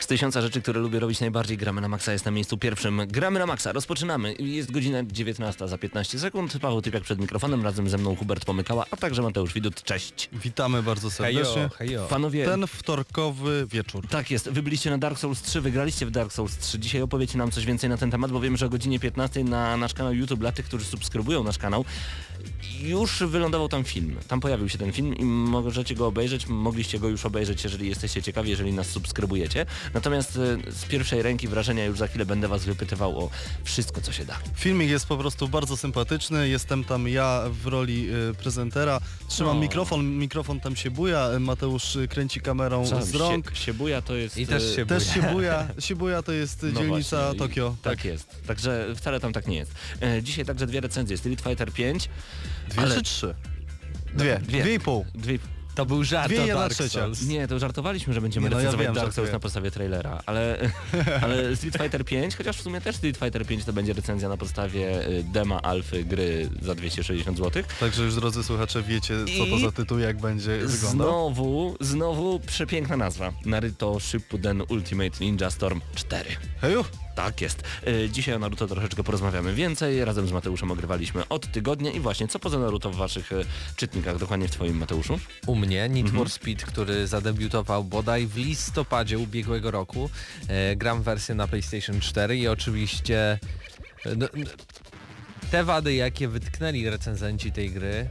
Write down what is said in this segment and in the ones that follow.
Z tysiąca rzeczy, które lubię robić najbardziej, gramy na maksa jest na miejscu pierwszym. Gramy na maksa, rozpoczynamy. Jest godzina 19 za 15 sekund. Paweł Typiak przed mikrofonem, razem ze mną Hubert Pomykała, a także Mateusz Widut. Cześć. Witamy bardzo serdecznie. Hejo, hejo. Panowie, Ten wtorkowy wieczór. tak jest, wy byliście na Dark Souls 3, wygraliście w Dark Souls 3. Dzisiaj opowiecie nam coś więcej na ten temat, bo wiem, że o godzinie 15 na nasz kanał YouTube dla tych, którzy subskrybują nasz kanał, już wylądował tam film. Tam pojawił się ten film i możecie go obejrzeć, mogliście go już obejrzeć, jeżeli jesteście ciekawi, jeżeli nas subskrybujecie. Natomiast e, z pierwszej ręki wrażenia już za chwilę będę was wypytywał o wszystko, co się da. Filmik jest po prostu bardzo sympatyczny. Jestem tam ja w roli y, prezentera. Trzymam O. mikrofon, mikrofon tam się buja. y, Mateusz y, kręci kamerą z rąk. Sie, Siebuja to jest... I też się Też buja. się buja. To jest y, no dzielnica właśnie, i- Tokio. Tak jest. Także wcale tam tak nie jest. E, dzisiaj także dwie recenzje. Street Fighter 5. Dwie Ale- czy trzy? Dwie. Dwie. Dwie i pół. Dwie, To był żart Dwie, o Dark trzecia. Souls. Nie, to żartowaliśmy, że będziemy Nie, no ja recenzować wiem, Dark Souls na podstawie trailera, ale, ale Street Fighter 5, chociaż w sumie też Street Fighter 5 to będzie recenzja na podstawie y, dema alfy gry za 260 zł. Także już drodzy słuchacze wiecie co to I za tytuł, jak będzie wyglądał. Znowu, znowu przepiękna nazwa. Naruto Shippuden Ultimate Ninja Storm 4. Heju. Tak jest. Y, Dzisiaj o Naruto troszeczkę porozmawiamy więcej. Razem z Mateuszem ogrywaliśmy od tygodnia i właśnie co poza Naruto w waszych y, czytnikach, dokładnie w twoim Mateuszu? U mnie Need Mhm. for Speed, który zadebiutował bodaj w listopadzie ubiegłego roku. E, gram wersję na PlayStation 4 i oczywiście e, no, no, te wady, jakie wytknęli recenzenci tej gry,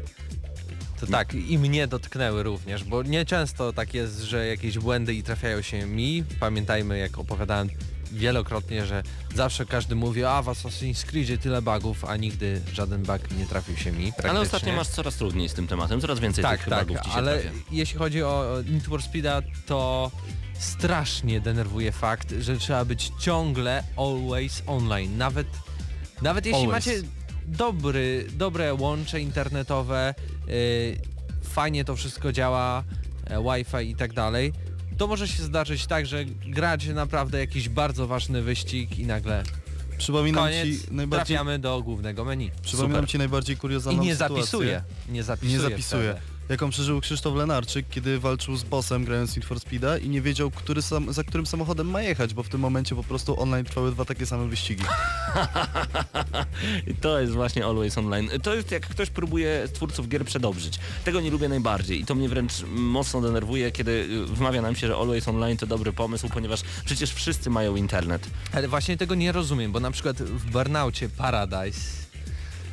to tak i mnie dotknęły również, bo nieczęsto tak jest, że jakieś błędy i trafiają się mi. Pamiętajmy, jak opowiadałem wielokrotnie, że zawsze każdy mówi, a w Assassin's Creedzie tyle bugów, a nigdy żaden bug nie trafił się mi. Ale ostatnio masz coraz trudniej z tym tematem, coraz więcej Tak, tych tak, bugów ci się ale trafia. jeśli chodzi o Need for Speeda, to strasznie denerwuje fakt, że trzeba być ciągle always online. Nawet, nawet jeśli Always. macie dobry, dobre łącze internetowe, yy, fajnie to wszystko działa, e, Wi-Fi i tak dalej, to może się zdarzyć tak, że gracie naprawdę jakiś bardzo ważny wyścig i nagle Przypominam koniec, ci najbardziej, trafiamy do głównego menu. przypominam Super. ci najbardziej I kuriozalną nie sytuację. zapisuje. Nie zapisuje. Nie zapisuje. wtedy. Jaką przeżył Krzysztof Lenarczyk, kiedy walczył z bossem grając Need for Speeda i nie wiedział, który sam, za którym samochodem ma jechać, bo w tym momencie po prostu online trwały dwa takie same wyścigi. I to jest właśnie Always Online. To jest jak ktoś próbuje twórców gier przedobrzyć. Tego nie lubię najbardziej i to mnie wręcz mocno denerwuje, kiedy y, wmawia nam się, że Always Online to dobry pomysł, ponieważ przecież wszyscy mają internet. Ale właśnie tego nie rozumiem, bo na przykład w Burnaucie Paradise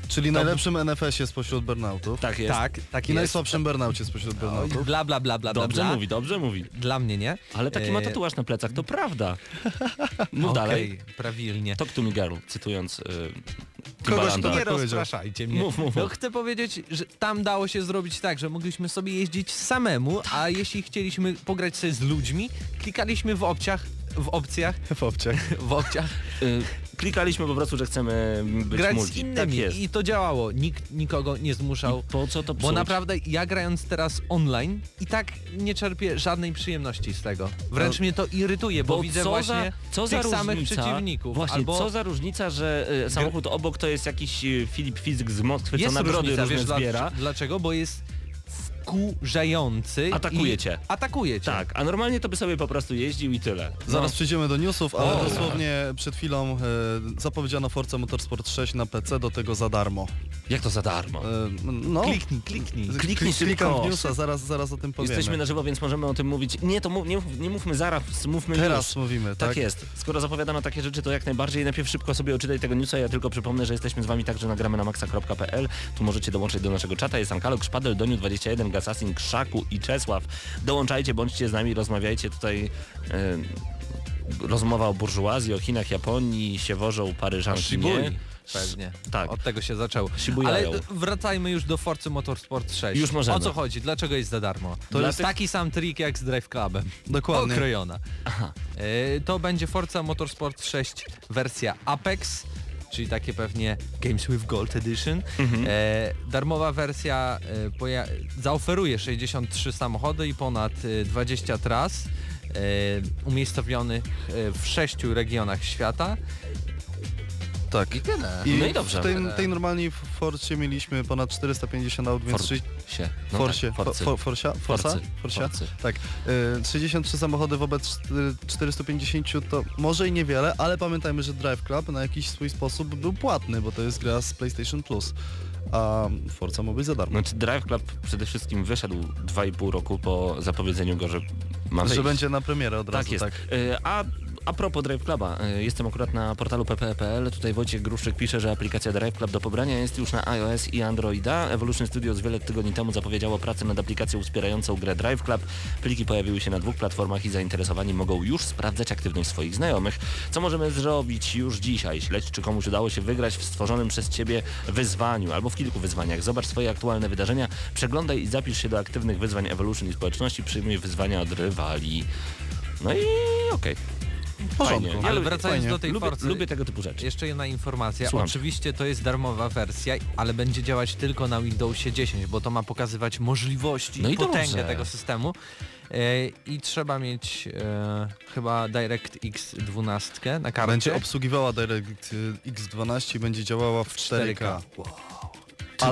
Czyli najlepszym NFS-ie spośród burnoutów. Tak jest. tak, tak I jest. najsłabszym burnaucie spośród burnoutów. Bla bla bla bla. Dobrze bla. mówi, dobrze mówi. Dla mnie nie. Ale taki ma E, tatuaż na plecach, to prawda. Mów okej, dalej. prawilnie. Talk to me girl, cytując y, Kogoś, Timbalanda. kto nie tak rozpraszajcie mnie. Mów, mów, No mów. chcę powiedzieć, że tam dało się zrobić tak, że mogliśmy sobie jeździć samemu, a jeśli chcieliśmy pograć sobie z ludźmi, klikaliśmy w opcjach, w opcjach, W opciach. w opcjach, Y, klikaliśmy po prostu, że chcemy być grać multi. z innymi Tak jest. i to działało. Nikt nikogo nie zmuszał. Po co to Bo psuć? naprawdę ja grając teraz online i tak nie czerpię żadnej przyjemności z tego. Wręcz No, mnie to irytuje, bo, Bo widzę właśnie za, co tych samych różnica, przeciwników. Właśnie, albo co za różnica, że y, samochód obok to jest jakiś y, Filip Fizyk z Moskwy, co nagrody różnica, różne wiesz, zbiera. dlaczego? Bo jest wkurzający. Atakuje cię. Atakuje cię. Tak, a normalnie to by sobie po prostu jeździł i tyle. No. Zaraz przejdziemy do newsów, ale o, dosłownie przed chwilą e, zapowiedziano Forza Motorsport 6 na PC, do tego za darmo. Jak to za darmo? E, no. Kliknij, kliknij. Kliknij Klikam w newsa, zaraz, zaraz o tym powiem. Jesteśmy na żywo, więc możemy o tym mówić. Nie, to nie, nie mówmy zaraz, mówmy Teraz już. mówimy, tak? Tak jest. Skoro zapowiadano takie rzeczy, to jak najbardziej najpierw szybko sobie oczytaj tego newsa. Ja tylko przypomnę, że jesteśmy z wami także nagramy na maxa.pl. Tu możecie dołączyć do naszego czata. Jest Ankalok, Szpadel, Doniu 21, Gaming Assassin, Krzaku i Czesław. Dołączajcie, bądźcie z nami, rozmawiajcie tutaj. Yy, rozmowa o burżuazji, o Chinach, Japonii, się wożą Paryżanki, nie? Pewnie. Tak. Od tego się zaczęło. Shibujają. Ale wracajmy już do Forcy Motorsport 6. Już możemy. O co chodzi? Dlaczego jest za darmo? To Dla jest tych... taki sam trik jak z Drive Clubem. Dokładnie. Okrojona. Aha. Yy, to będzie Forza Motorsport 6 wersja Apex czyli takie pewnie Games with Gold Edition. Mhm. E, darmowa wersja e, zaoferuje 63 samochody i ponad e, 20 tras e, umiejscowionych e, w sześciu regionach świata. Tak. I tyle. I No i dobrze. W tej, tej normalnej Forcie mieliśmy ponad 450 aut, więc się. No Forsie, tak, Forcy. for, Forsia? Forsa? Forcy. Forsia? Forcy. Tak. Y, 63 samochody wobec czty- 450 to może i niewiele, ale pamiętajmy, że Drive Club na jakiś swój sposób był płatny, bo to jest gra z PlayStation Plus, a Forza ma być za darmo. Znaczy Drive Club przede wszystkim wyszedł 2,5 roku po zapowiedzeniu go, że ma że wyjść. będzie na premierę od Tak razu, jest. tak. Y, A, a propos Drive Cluba, y, jestem akurat na portalu ppe.pl, tutaj Wojciech Gruszczyk pisze, że aplikacja Drive Club do pobrania jest już na iOS i Androida. Evolution Studios wiele tygodni temu zapowiedziało pracę nad aplikacją wspierającą grę Drive Club. Pliki pojawiły się na dwóch platformach i zainteresowani mogą już sprawdzać aktywność swoich znajomych. Co możemy zrobić już dzisiaj? Śledź, czy komuś udało się wygrać w stworzonym przez Ciebie wyzwaniu albo w kilku wyzwaniach. Zobacz swoje aktualne wydarzenia, przeglądaj i zapisz się do aktywnych wyzwań Evolution i społeczności, przyjmuj wyzwania od rywali. No i okej. W porządku. Fajnie. Ale wracając fajnie. do tej Lubię, Forcy, lubię tego typu rzeczy. jeszcze jedna informacja. Słucham. Oczywiście to jest darmowa wersja, ale będzie działać tylko na Windowsie 10, bo to ma pokazywać możliwości No i potęgę dobrze. tego systemu. E, I trzeba mieć e, chyba DirectX 12 na karcie. Będzie obsługiwała DirectX X12 i będzie działała w 4K. 4K. Ale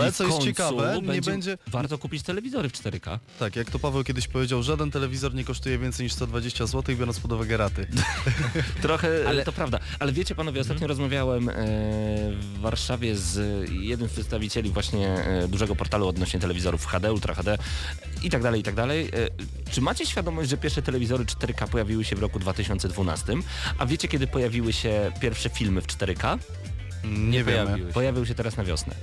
Czyli co jest ciekawe, nie będzie... Warto kupić telewizory w 4K. Tak, jak to Paweł kiedyś powiedział, żaden telewizor nie kosztuje więcej niż 120 zł, biorąc pod uwagę raty. Trochę, ale Ale- to prawda. Ale wiecie panowie, ostatnio rozmawiałem e, w Warszawie z jednym z przedstawicieli właśnie e, dużego portalu odnośnie telewizorów HD, Ultra HD i tak dalej, i tak dalej. E, czy macie świadomość, że pierwsze telewizory 4K pojawiły się w roku 2012? A wiecie kiedy pojawiły się pierwsze filmy w 4K? Nie, pojawiły się. Pojawił się teraz na wiosnę.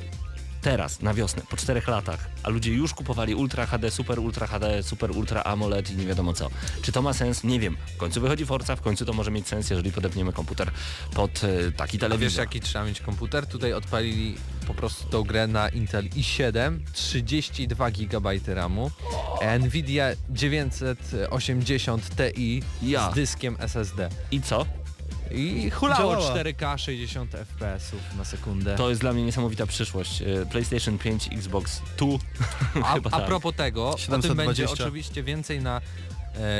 Teraz, na wiosnę, po czterech latach, a ludzie już kupowali Ultra HD, Super Ultra HD, Super Ultra AMOLED i nie wiadomo co. Czy to ma sens? Nie wiem. W końcu wychodzi Forza, w końcu to może mieć sens, jeżeli podepniemy komputer pod e, taki A wiesz telewizor. jaki trzeba mieć komputer? Tutaj odpalili po prostu tą grę na Intel i7, 32 GB RAMu, Nvidia 980 Ti Ja. z dyskiem SSD. I co? I hulało Działała. 4K 60 fps na sekundę. To jest dla mnie niesamowita przyszłość. E, PlayStation 5, Xbox 2. A, a tak. propos tego, o tym 720. będzie oczywiście więcej na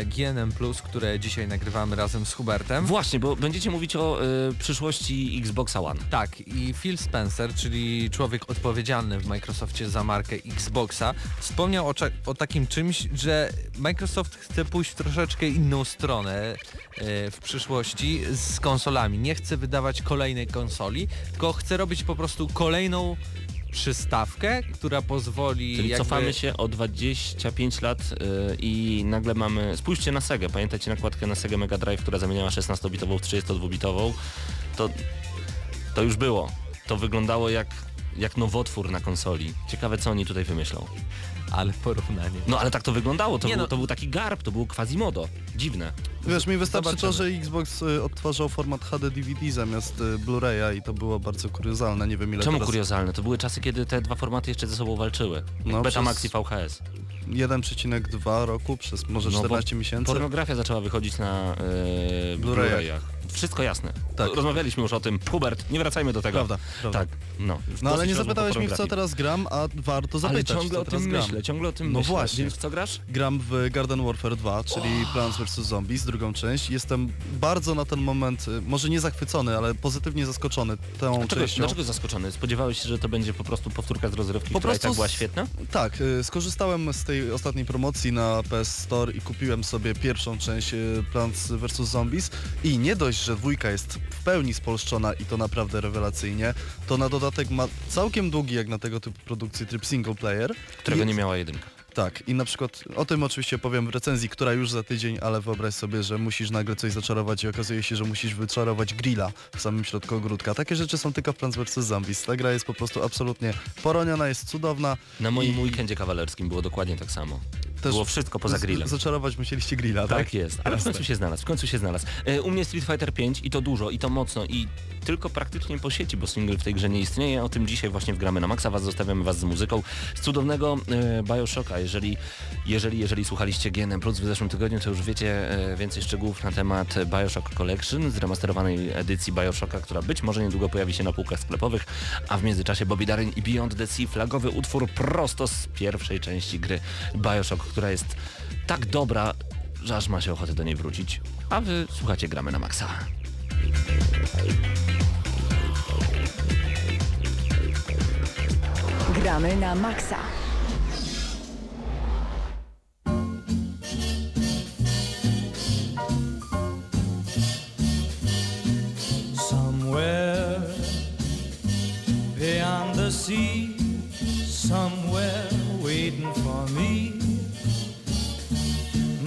GNM+, które dzisiaj nagrywamy razem z Hubertem. Właśnie, bo będziecie mówić o e, przyszłości Xboxa One. Tak, i Phil Spencer, czyli człowiek odpowiedzialny w Microsoftie za markę Xboxa, wspomniał o, o takim czymś, że Microsoft chce pójść w troszeczkę inną stronę e, w przyszłości z konsolami. Nie chce wydawać kolejnej konsoli, tylko chce robić po prostu kolejną przystawkę, która pozwoli Czyli jakby... cofamy się o 25 lat y, i nagle mamy... Spójrzcie na Segę, pamiętacie nakładkę na Sega Mega Drive, która zamieniała 16-bitową w 32-bitową? To, to już było. To wyglądało jak, jak nowotwór na konsoli. Ciekawe co oni tutaj wymyślą. Ale porównanie. No ale tak to wyglądało, to, Nie był, no. to był taki garb, to był quasimodo. Dziwne. Wiesz, mi wystarczy to, Zobaczymy. że Xbox y, odtwarzał format HD DVD zamiast y, Blu-raya i to było bardzo kuriozalne, nie wiem ile Czemu teraz... kuriozalne? To były czasy, kiedy te dwa formaty jeszcze ze sobą walczyły. No, Betamax i VHS. 1,2 roku przez może No, bo 14 miesięcy. Pornografia zaczęła wychodzić na e, Blu-rayach. Blu-rayach. Wszystko jasne. Tak. Rozmawialiśmy już o tym. Hubert, nie wracajmy do tego. Prawda, prawda. Tak, no. No ale nie zapytałeś mnie w co teraz gram, a warto Ale zapytać, ciągle co o tym gram. myślę, ciągle o tym No myślę. właśnie. Więc w co grasz? Gram w Garden Warfare 2, czyli Plants vs. Zombies, drugą część. Jestem bardzo na ten moment, y, może nie zachwycony, ale pozytywnie zaskoczony tą Dlaczego, częścią. dlaczego zaskoczony? Spodziewałeś się, że to będzie po prostu powtórka z rozrywki, Po która i prostu tak była świetna? Tak, y, skorzystałem z tej ostatniej promocji na PS Store i kupiłem sobie pierwszą część y, Plants vs. Zombies i nie dość, że dwójka jest w pełni spolszczona i to naprawdę rewelacyjnie, to na dodatek ma całkiem długi jak na tego typu produkcji tryb single player. Którego nie miała jedynka. Tak, i na przykład o tym oczywiście powiem w recenzji, która już za tydzień, ale wyobraź sobie, że musisz nagle coś zaczarować i okazuje się, że musisz wyczarować grilla w samym środku ogródka. Takie rzeczy są tylko w Plants vs. Zombies. Ta gra jest po prostu absolutnie poroniona, jest cudowna. Na moim I- weekendzie kawalerskim było dokładnie tak samo. Też Było wszystko poza grillem. Zaczarować musieliście grilla, tak? Tak jest, ale w końcu się znalazł, w końcu się znalazł. E, U mnie Street Fighter 5 i to dużo, i to mocno, i tylko praktycznie po sieci, bo single w tej grze nie istnieje. O tym dzisiaj właśnie wgramy na maksa, was zostawiamy was z muzyką z cudownego e, Bioshocka. Jeżeli, jeżeli, jeżeli słuchaliście GNM Plus w zeszłym tygodniu, to już wiecie e, więcej szczegółów na temat Bioshock Collection, zremasterowanej edycji Bioshocka, która być może niedługo pojawi się na półkach sklepowych, a w międzyczasie Bobby Darin i Beyond the Sea, flagowy utwór prosto z pierwszej części gry Bioshock, która jest tak dobra, że aż ma się ochotę do niej wrócić. A wy słuchacie gramy na maksa. Gramy na maksa. Somewhere beyond the sea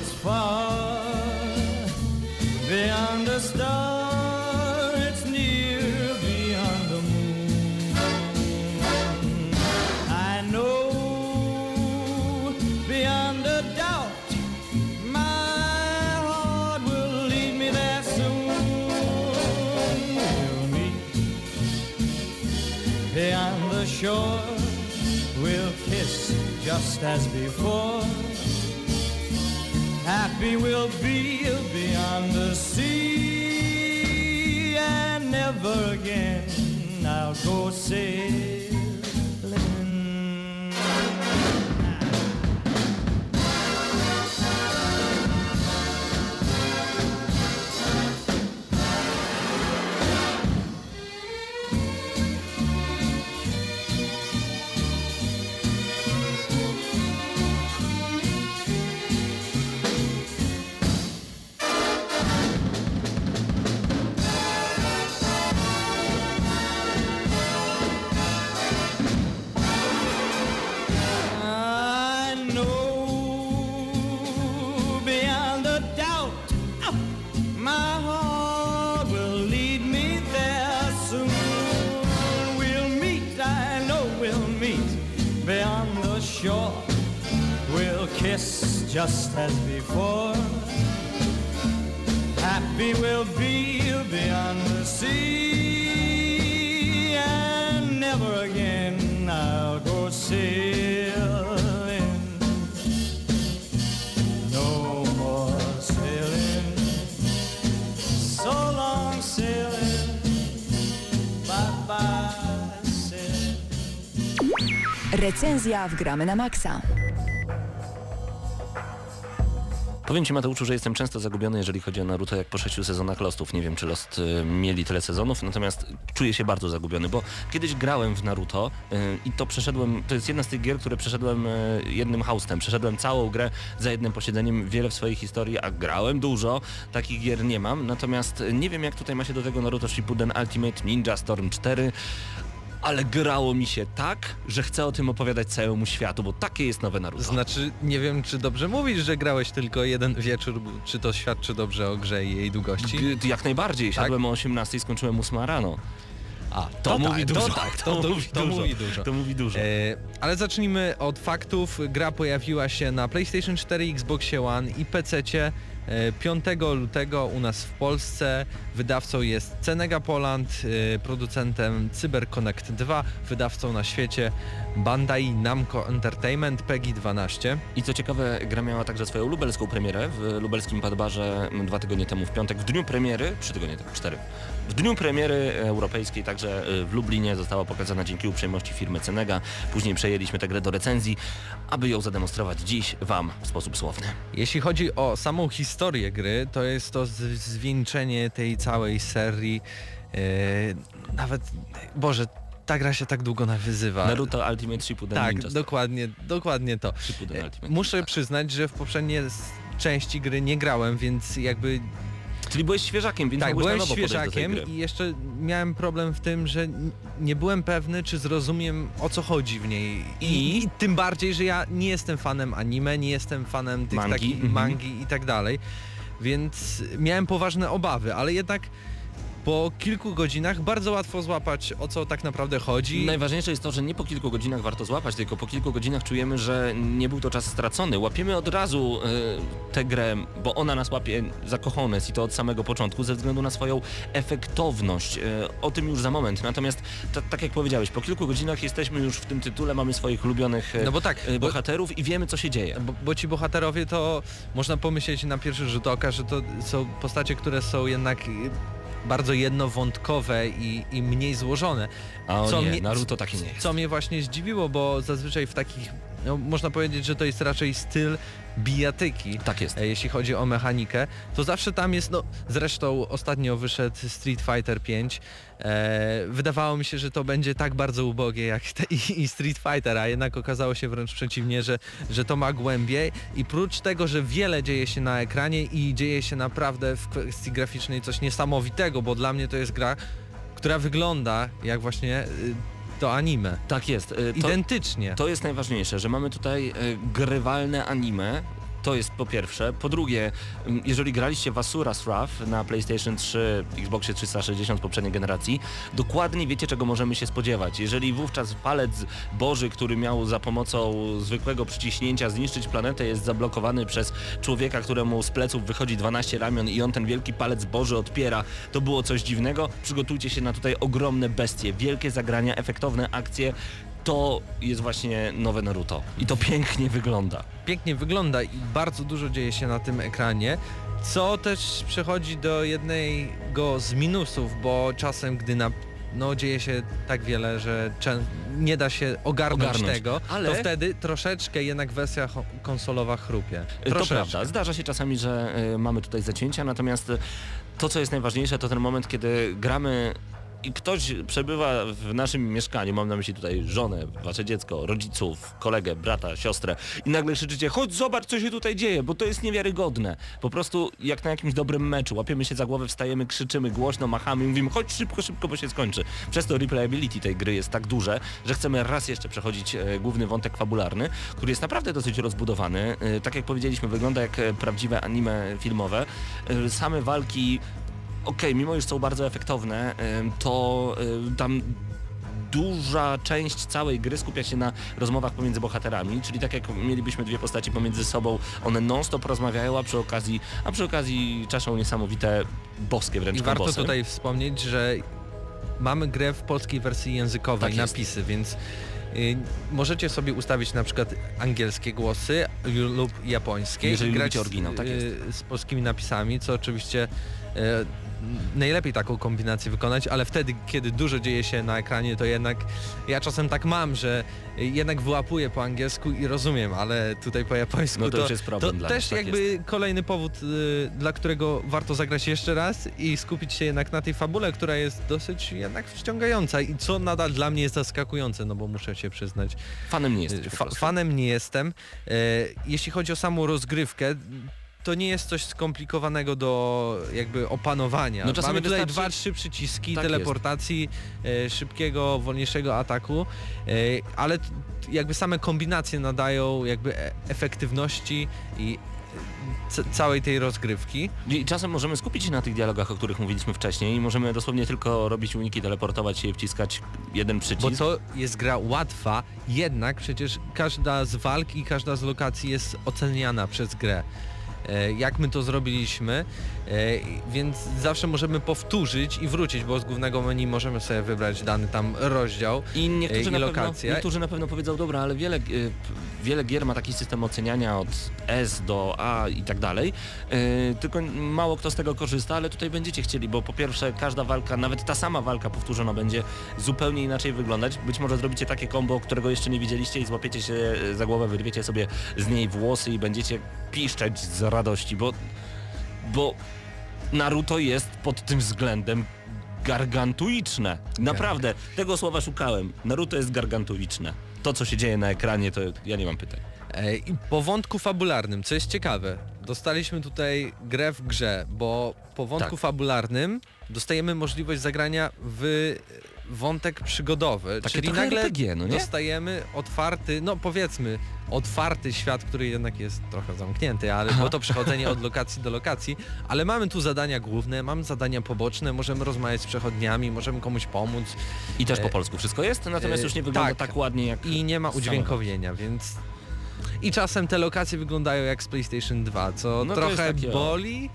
It's far beyond a star, it's near beyond the moon. I know beyond a doubt my heart will lead me there soon. We'll meet beyond the shore. We'll kiss just as before. Happy we'll be beyond the sea, and never again I'll go sailing. Recenzja w Gramy na maksa. Powiem Ci Mateuszu, że jestem często zagubiony, jeżeli chodzi o Naruto, jak po sześciu sezonach Lostów. Nie wiem, czy Lost y, mieli tyle sezonów, natomiast czuję się bardzo zagubiony, bo kiedyś grałem w Naruto y, i to przeszedłem, to jest jedna z tych gier, które przeszedłem y, jednym haustem. Przeszedłem całą grę za jednym posiedzeniem, wiele w swojej historii, a grałem dużo, takich gier nie mam, natomiast nie wiem, jak tutaj ma się do tego Naruto Shippuden Ultimate Ninja Storm 4, ale grało mi się tak, że chcę o tym opowiadać całemu światu, bo takie jest nowe Naruto. Znaczy, nie wiem czy dobrze mówisz, że grałeś tylko jeden wieczór, czy to świadczy dobrze o grze i jej długości? G- Jak najbardziej. Tak? Siadłem o 18 i skończyłem 8 rano. A, To, mówi tak, dużo. To, tak, to, mówi to dużo. mówi dużo. To mówi dużo. E, ale zacznijmy od faktów. Gra pojawiła się na PlayStation 4, Xboxie One i PC-cie e, 5 lutego u nas w Polsce. Wydawcą jest Cenega Poland, e, producentem CyberConnect 2, wydawcą na świecie Bandai Namco Entertainment PEGI 12. I co ciekawe, gra miała także swoją lubelską premierę w lubelskim Padbarze dwa tygodnie temu w piątek. W dniu premiery, trzy tygodnie temu, cztery. W dniu premiery europejskiej także y, w Lublinie została pokazana dzięki uprzejmości firmy Cenega. Później przejęliśmy tę grę do recenzji, aby ją zademonstrować dziś Wam w sposób słowny. Jeśli chodzi o samą historię gry, to jest to zwieńczenie tej całej serii. E, nawet, Boże, ta gra się tak długo nawyzywa. Naruto Ultimate Shippuden tak, Ninja dokładnie, dokładnie to. E. Muszę przyznać, że w poprzednie s- części gry nie grałem, więc jakby Czyli byłeś świeżakiem, więc tak, mogłeś byłem świeżakiem i jeszcze miałem problem w tym, że nie byłem pewny, czy zrozumiem o co chodzi w niej. I, I? i tym bardziej, że ja nie jestem fanem anime, nie jestem fanem tych Mangi, takich mhm. mangi i tak dalej. Więc miałem poważne obawy, ale jednak po kilku godzinach bardzo łatwo złapać o co tak naprawdę chodzi. Najważniejsze jest to, że nie po kilku godzinach warto złapać, tylko po kilku godzinach czujemy, że nie był to czas stracony. Łapiemy od razu y, tę grę, bo ona nas łapie za kochones i to od samego początku ze względu na swoją efektowność. Y, o tym już za moment. Natomiast ta, tak jak powiedziałeś, po kilku godzinach jesteśmy już w tym tytule, mamy swoich ulubionych y, No bo tak, y, bo- bohaterów i wiemy co się dzieje. Bo, bo ci bohaterowie to można pomyśleć na pierwszy rzut oka, że to są postacie, które są jednak bardzo jednowątkowe i, i mniej złożone. A o Co nie, mnie- Naruto taki nie jest. Co mnie właśnie zdziwiło, bo zazwyczaj w takich, no, można powiedzieć, że to jest raczej styl bijatyki. Tak jest. e, Jeśli chodzi o mechanikę, to zawsze tam jest, no zresztą ostatnio wyszedł Street Fighter 5. E, wydawało mi się, że to będzie tak bardzo ubogie jak te, i, i Street Fighter, a jednak okazało się wręcz przeciwnie, że, że to ma głębiej i prócz tego, że wiele dzieje się na ekranie i dzieje się naprawdę w kwestii graficznej coś niesamowitego, bo dla mnie to jest gra, która wygląda jak właśnie y, to anime. Tak jest. Y, To, Identycznie. To jest najważniejsze, że mamy tutaj e, grywalne anime. To jest po pierwsze. Po drugie, m, jeżeli graliście w Asura's Wrath na PlayStation 3, Xboxie 360 poprzedniej generacji, dokładnie wiecie czego możemy się spodziewać. Jeżeli wówczas palec Boży, który miał za pomocą zwykłego przyciśnięcia zniszczyć planetę, jest zablokowany przez człowieka, któremu z pleców wychodzi 12 ramion i on ten wielki palec Boży odpiera, to było coś dziwnego. Przygotujcie się na tutaj ogromne bestie, wielkie zagrania, efektowne akcje. To jest właśnie nowe Naruto. I to pięknie wygląda. pięknie wygląda i bardzo dużo dzieje się na tym ekranie, co też przechodzi do jednego z minusów, bo czasem gdy na no dzieje się tak wiele, że nie da się ogarnąć, Ogarnąć. tego, Ale- to wtedy troszeczkę jednak wersja konsolowa chrupie. To Troszeczkę. prawda, zdarza się czasami, że y, mamy tutaj zacięcia, natomiast to co jest najważniejsze to ten moment, kiedy gramy i ktoś przebywa w naszym mieszkaniu, mam na myśli tutaj żonę, wasze dziecko, rodziców, kolegę, brata, siostrę i nagle krzyczycie, chodź zobacz co się tutaj dzieje, bo to jest niewiarygodne. Po prostu jak na jakimś dobrym meczu, łapiemy się za głowę, wstajemy, krzyczymy głośno, machamy i mówimy, chodź szybko, szybko, bo się skończy. Przez to replayability tej gry jest tak duże, że chcemy raz jeszcze przechodzić e, główny wątek fabularny, który jest naprawdę dosyć rozbudowany. E, tak jak powiedzieliśmy, wygląda jak e, prawdziwe anime filmowe. Same walki okej, mimo iż są bardzo efektowne, to tam duża część całej gry skupia się na rozmowach pomiędzy bohaterami, czyli tak jak mielibyśmy dwie postaci pomiędzy sobą, one non-stop rozmawiają, a przy okazji, a przy okazji czaszą niesamowite boskie wręcz I warto kombosy. tutaj wspomnieć, że mamy grę w polskiej wersji językowej, Tak napisy, więc y, możecie sobie ustawić na przykład angielskie głosy lub japońskie Jeżeli i grać oryginał, tak y, z polskimi napisami, co oczywiście y, najlepiej taką kombinację wykonać, ale wtedy, kiedy dużo dzieje się na ekranie, to jednak ja czasem tak mam, że y, jednak wyłapuję po angielsku i rozumiem, ale tutaj po japońsku No to już jest problem to dla też nas, tak jakby kolejny powód, y, dla którego warto zagrać jeszcze raz i skupić się jednak na tej fabule, która jest dosyć jednak wciągająca i co nadal dla mnie jest zaskakujące, no bo muszę się przyznać. Fanem nie jesteś po Fa- fanem nie jestem. E, jeśli chodzi o samą rozgrywkę, to nie jest coś skomplikowanego do jakby opanowania. No Mamy tutaj wystarczy- dwa, trzy przyciski Tak teleportacji, e, szybkiego, wolniejszego ataku, e, ale t- jakby same kombinacje nadają jakby e- efektywności i e, całej tej rozgrywki. I czasem możemy skupić się na tych dialogach, o których mówiliśmy wcześniej i możemy dosłownie tylko robić uniki, teleportować się i wciskać jeden przycisk. Bo to jest gra łatwa, jednak przecież każda z walk i każda z lokacji jest oceniana przez grę. E, Jak my to zrobiliśmy, e, więc zawsze możemy powtórzyć i wrócić, bo z głównego menu możemy sobie wybrać dany tam rozdział. I niektórzy, i na pewno, niektórzy na pewno powiedzą, dobra, ale wiele, wiele gier ma taki system oceniania od S do A i tak dalej, tylko mało kto z tego korzysta, ale tutaj będziecie chcieli, bo po pierwsze każda walka, nawet ta sama walka powtórzona będzie zupełnie inaczej wyglądać. Być może zrobicie takie kombo, którego jeszcze nie widzieliście i złapiecie się za głowę, wyrwiecie sobie z niej włosy i będziecie piszczeć z radości, bo, bo Naruto jest pod tym względem gargantuiczne. Naprawdę, tego słowa szukałem. Naruto jest gargantuiczne. To, co się dzieje na ekranie, to ja nie mam pytań. I po wątku fabularnym, co jest ciekawe, dostaliśmy tutaj grę w grze, bo po wątku Tak. fabularnym dostajemy możliwość zagrania w wątek przygodowy, Takie czyli nagle RPG, no nie? dostajemy otwarty, no powiedzmy, otwarty świat, który jednak jest trochę zamknięty, ale bo to przechodzenie od lokacji do lokacji, ale mamy tu zadania główne, mamy zadania poboczne, możemy rozmawiać z przechodniami, możemy komuś pomóc. I też po E, polsku wszystko jest, natomiast e, już nie wygląda tak. tak ładnie jak... i nie ma udźwiękowienia, więc... I czasem te lokacje wyglądają jak z PlayStation 2, co No trochę boli,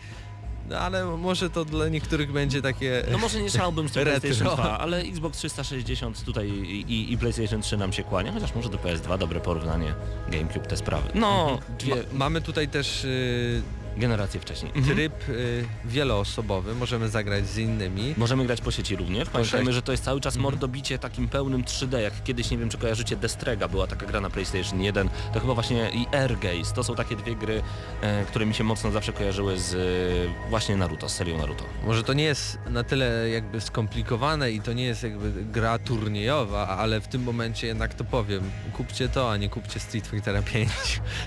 no ale może to dla niektórych będzie takie... No może nie szalałbym z tym. PlayStation 2, ale Xbox 360 tutaj i, i, PlayStation 3 nam się kłania, chociaż może do PS2 dobre porównanie, GameCube te sprawy. No, dwie Ma, mamy tutaj też y, generacje wcześniej. Mhm. tryb y, wieloosobowy, możemy zagrać z innymi. Możemy grać po sieci również. Pamiętajmy, że to jest cały czas Mhm. mordobicie takim pełnym 3D, jak kiedyś, nie wiem czy kojarzycie, Destrega była taka gra na PlayStation 1, to chyba właśnie i Air Gaze, to są takie dwie gry, e, które mi się mocno zawsze kojarzyły z e, właśnie Naruto, z serią Naruto. Może to nie jest na tyle jakby skomplikowane i to nie jest jakby gra turniejowa, ale w tym momencie jednak to powiem. Kupcie to, a nie kupcie Street Fightera 5.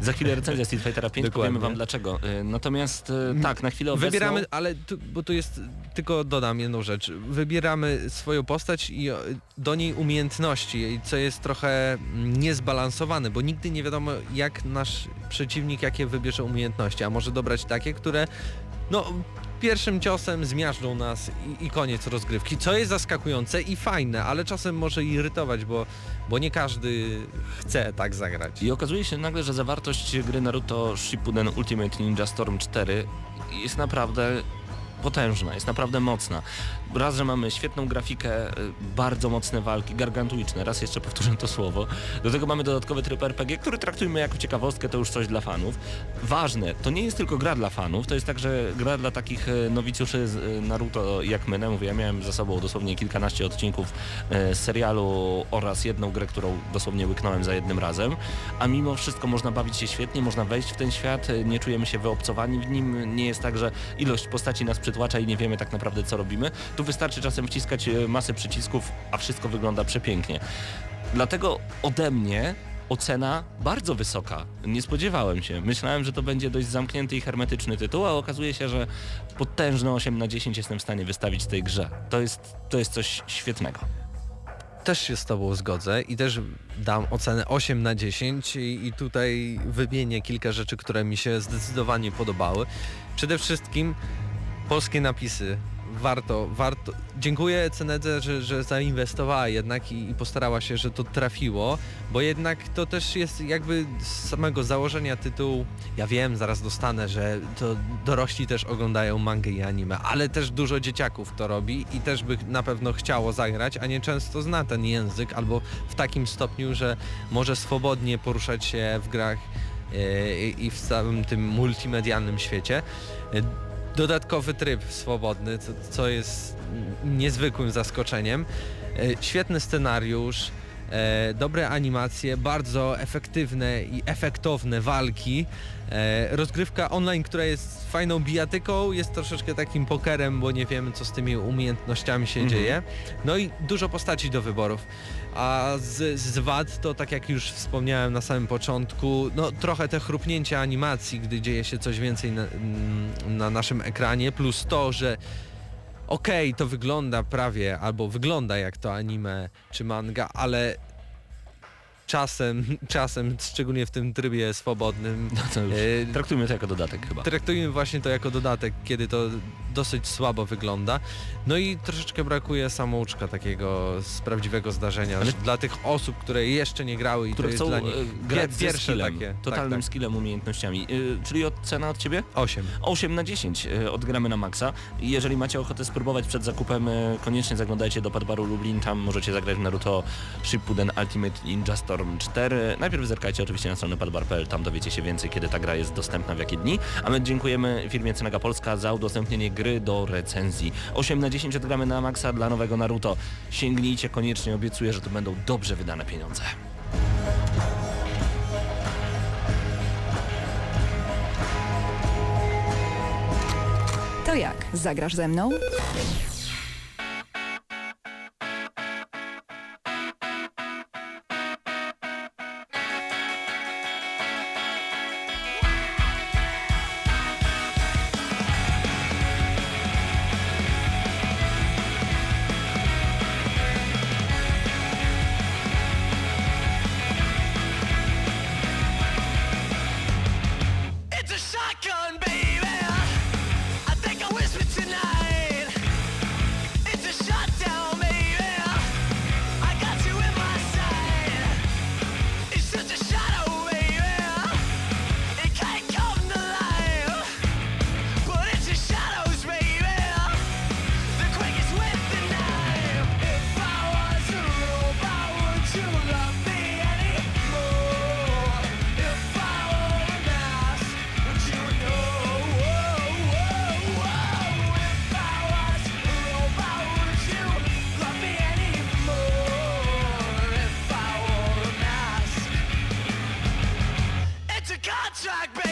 Za chwilę recenzja Street Fightera 5, Dokładnie. powiemy wam dlaczego. E, Natomiast e, tak, na chwilę obecną... Wybieramy, ale tu, bo tu jest, tylko dodam jedną rzecz. Wybieramy swoją postać i o, do niej umiejętności, co jest trochę mm, niezbalansowane, bo nigdy nie wiadomo jak nasz przeciwnik jakie wybierze umiejętności, a może dobrać takie, które no pierwszym ciosem zmiażdżą nas i, i koniec rozgrywki, co jest zaskakujące i fajne, ale czasem może irytować, bo, bo nie każdy chce tak zagrać. I okazuje się nagle, że zawartość gry Naruto Shippuden Ultimate Ninja Storm 4 jest naprawdę potężna, jest naprawdę mocna. Raz, że mamy świetną grafikę, y, bardzo mocne walki, gargantuiczne, raz jeszcze powtórzę to słowo. Do tego mamy dodatkowy tryb RPG, który traktujmy jako ciekawostkę, to już coś dla fanów. Ważne, to nie jest tylko gra dla fanów, to jest także gra dla takich y, nowicjuszy z y, Naruto jak my. Mówię, ja miałem za sobą dosłownie kilkanaście odcinków z serialu oraz jedną grę, którą dosłownie łyknąłem za jednym razem, a mimo wszystko można bawić się świetnie, można wejść w ten świat, nie czujemy się wyobcowani w nim, nie jest tak, że ilość postaci nas przytłacza i nie wiemy tak naprawdę co robimy. Tu wystarczy czasem wciskać e, masę przycisków, a wszystko wygląda przepięknie. Dlatego ode mnie ocena bardzo wysoka. Nie spodziewałem się. Myślałem, że to będzie dość zamknięty i hermetyczny tytuł, a okazuje się, że potężne 8 na 10 jestem w stanie wystawić tej grze. To jest, to jest coś świetnego. Też się z Tobą zgodzę i też dam ocenę 8 na 10 i, i tutaj wymienię kilka rzeczy, które mi się zdecydowanie podobały. Przede wszystkim polskie napisy. Warto, warto. Dziękuję Cenedze, że, że zainwestowała jednak i, i postarała się, że to trafiło, bo jednak to też jest jakby z samego założenia tytułu. Ja wiem, zaraz dostanę, że to dorośli też oglądają mangę i anime, ale też dużo dzieciaków to robi i też by na pewno chciało zagrać, a nie często zna ten język albo w takim stopniu, że może swobodnie poruszać się w grach e, i i w całym tym multimedialnym świecie. Dodatkowy tryb swobodny, co, co jest niezwykłym zaskoczeniem. E, Świetny scenariusz, e, dobre animacje, bardzo efektywne i efektowne walki. E, rozgrywka online, która jest fajną bijatyką, jest troszeczkę takim pokerem, bo nie wiemy co z tymi umiejętnościami się Mhm. dzieje. No i dużo postaci do wyborów. A z, z wad to tak jak już wspomniałem na samym początku, no trochę te chrupnięcia animacji, gdy dzieje się coś więcej na, mm, na naszym ekranie, plus to, że okej, to wygląda prawie, albo wygląda jak to anime czy manga, ale czasem, czasem, szczególnie w tym trybie swobodnym, No to już e, traktujmy to jako dodatek chyba. traktujemy właśnie to jako dodatek, kiedy to dosyć słabo wygląda. No i troszeczkę brakuje samouczka takiego z prawdziwego zdarzenia. Ale- Dla tych osób, które jeszcze nie grały i które to jest chcą dla nich e, grać ze pierwsze skillem, takie. totalnym tak, tak. skillem, umiejętnościami. Y, czyli ocena od Ciebie? 8. 8 na 10 y, odgramy na maksa. Jeżeli macie ochotę spróbować przed zakupem, y, koniecznie zaglądajcie do Padbaru Lublin, tam możecie zagrać w Naruto Shippuden Ultimate Ninja Storm 4. Najpierw zerkajcie oczywiście na stronę padbar.pl, tam dowiecie się więcej, kiedy ta gra jest dostępna, w jakie dni. A my dziękujemy firmie Cenega Polska za udostępnienie gry do recenzji. 8 na 10 odgramy na maksa dla nowego Naruto. Sięgnijcie koniecznie, obiecuję, że to będą dobrze wydane pieniądze. To jak? Zagrasz ze mną? It's a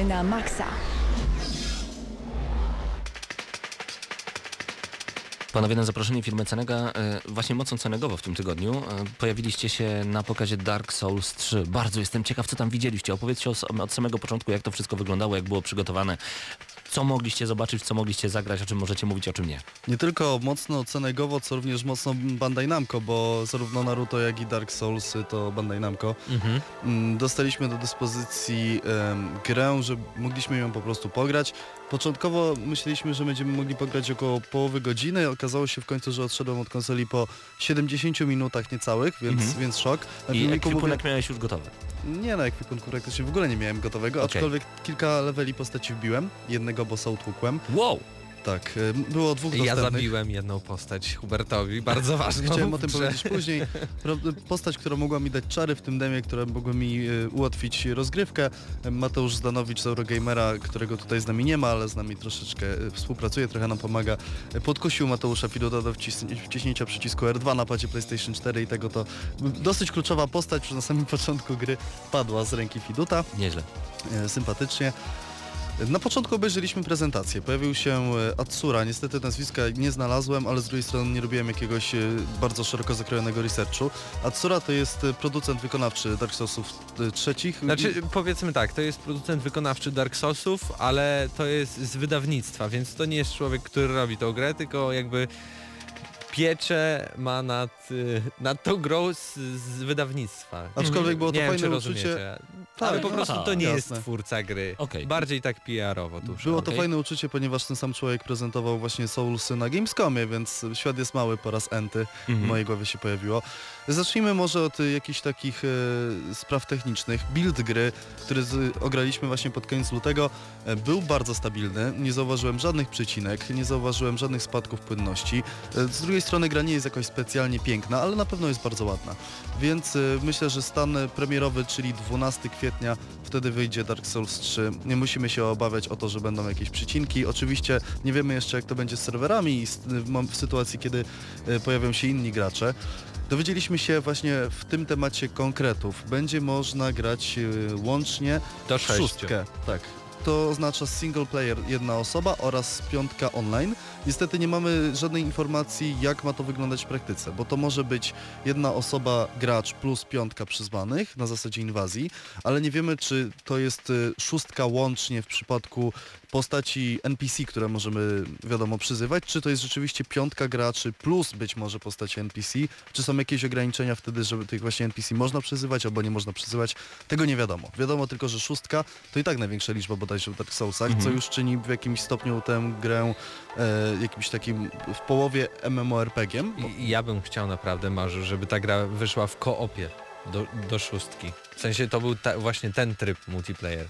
Gramy na maksa. Panowie, na zaproszenie firmy Cenega, e, właśnie mocno Cenegowo w tym tygodniu, e, pojawiliście się na pokazie Dark Souls 3. Bardzo jestem ciekaw, co tam widzieliście. Opowiedzcie od samego początku, jak to wszystko wyglądało, jak było przygotowane. Co mogliście zobaczyć, co mogliście zagrać, o czym możecie mówić, o czym nie. Nie tylko mocno Cenegowo, co również mocno Bandai Namco, bo zarówno Naruto, jak i Dark Souls to Bandai Namco. Mm, Dostaliśmy do dyspozycji em, grę, że mogliśmy ją po prostu pograć. Początkowo myśleliśmy, że będziemy mogli pograć około połowy godziny. Okazało się w końcu, że odszedłem od konsoli po 70 minutach niecałych, więc, Mhm. więc szok. Na I filmiku mówię- ekwipunek miałeś już gotowy. Nie na ekwipunku praktycznie w ogóle nie miałem gotowego, Okej. aczkolwiek kilka leveli postaci wbiłem. Jednego bossa utłukłem. Wow! Tak, em, było dwóch Ja dostępnych. zabiłem jedną postać Hubertowi, bardzo ważną. Chciałem o tym powiedzieć później. Pro- Postać, która mogła mi dać czary w tym demie, które mogły mi e, ułatwić rozgrywkę. Mateusz Zdanowicz z Eurogamera, którego tutaj z nami nie ma, ale z nami troszeczkę współpracuje, trochę nam pomaga. Podkusił Mateusza Fiduta do wciśnięcia przycisku R2 na padzie PlayStation 4 i tego to dosyć kluczowa postać, że na samym początku gry padła z ręki Fiduta. Nieźle. Sympatycznie. Na początku obejrzeliśmy prezentację. Pojawił się e, Atsura. Niestety nazwiska nie znalazłem, ale z drugiej strony nie robiłem jakiegoś e, bardzo szeroko zakrojonego researchu. Atsura to jest e, producent wykonawczy Dark Soulsów trzecich. Znaczy powiedzmy tak, to jest producent wykonawczy Dark Soulsów, ale to jest z wydawnictwa, więc to nie jest człowiek, który robi tą grę, tylko jakby pieczę ma nad, nad tą grą z, z wydawnictwa. Aczkolwiek było to nie wiem, fajne czy uczucie. Tak, ale po no prostu tak, to nie jest jasne. twórca gry. Okej. Bardziej tak PR-owo tuż. Było to Okej. fajne uczucie, ponieważ ten sam człowiek prezentował właśnie Soulsy na Gamescomie, więc świat jest mały po raz enty. w Mhm. mojej głowie się pojawiło. Zacznijmy może od y, jakichś takich e, spraw technicznych. Build gry, który z, ograliśmy właśnie pod koniec lutego, e, był bardzo stabilny. Nie zauważyłem żadnych przycinek, nie zauważyłem żadnych spadków płynności. E, z drugiej strony gra nie jest jakoś specjalnie piękna, ale na pewno jest bardzo ładna. Więc e, myślę, że stan premierowy, czyli 12 kwietnia, wtedy wyjdzie Dark Souls 3. Nie musimy się obawiać o to, że będą jakieś przycinki. Oczywiście nie wiemy jeszcze jak to będzie z serwerami i w sytuacji, kiedy e, pojawią się inni gracze. Dowiedzieliśmy się właśnie w tym temacie konkretów. Będzie można grać e, łącznie Do w szóstkę. Tak. To oznacza single player jedna osoba oraz piątka online. Niestety nie mamy żadnej informacji jak ma to wyglądać w praktyce, bo to może być jedna osoba gracz plus piątka przyzwanych na zasadzie inwazji, ale nie wiemy czy to jest y, szóstka łącznie w przypadku postaci NPC, które możemy wiadomo przyzywać, czy to jest rzeczywiście piątka graczy plus być może postaci NPC, czy są jakieś ograniczenia wtedy, żeby tych właśnie NPC można przyzywać albo nie można przyzywać, tego nie wiadomo. Wiadomo tylko, że szóstka to i tak największa liczba bodajże w Dark Soulsach, co już czyni w jakimś stopniu tę grę e, jakimś takim w połowie MMORPG-iem. bo- I ja bym chciał naprawdę, Marzu, żeby ta gra wyszła w koopie do, do szóstki. W sensie to był ta, właśnie ten tryb multiplayer.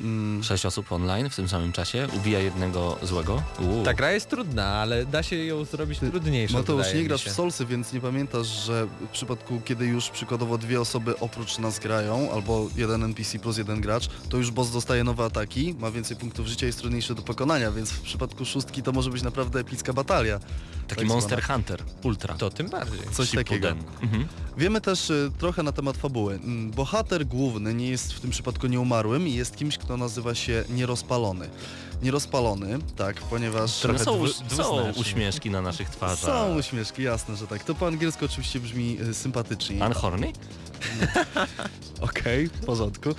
Mm, Sześć osób online w tym samym czasie ubija jednego złego. Uuu. Ta gra jest trudna, ale da się ją zrobić trudniejszą. Mateusz, wydaje nie mi grasz w Soulsy, więc nie pamiętasz, że w przypadku, kiedy już przykładowo dwie osoby oprócz nas grają, albo jeden NPC plus jeden gracz, to już boss dostaje nowe ataki, ma więcej punktów życia i jest trudniejszy do pokonania, więc w przypadku szóstki to może być naprawdę epicka batalia. Taki tak Monster zwana. Hunter Ultra. To tym bardziej. Coś takiego. Mhm. Wiemy też y, trochę na temat fabuły. Mm, Bohater główny nie jest w tym przypadku nieumarłym i jest kimś, kto nazywa się Nierozpalony. Nierozpalony, tak, ponieważ... Trochę są, dwu- są uśmieszki na naszych twarzach. Są uśmieszki, jasne, że tak. To po angielsku oczywiście brzmi y, sympatycznie. Unhorny? Okej, w porządku.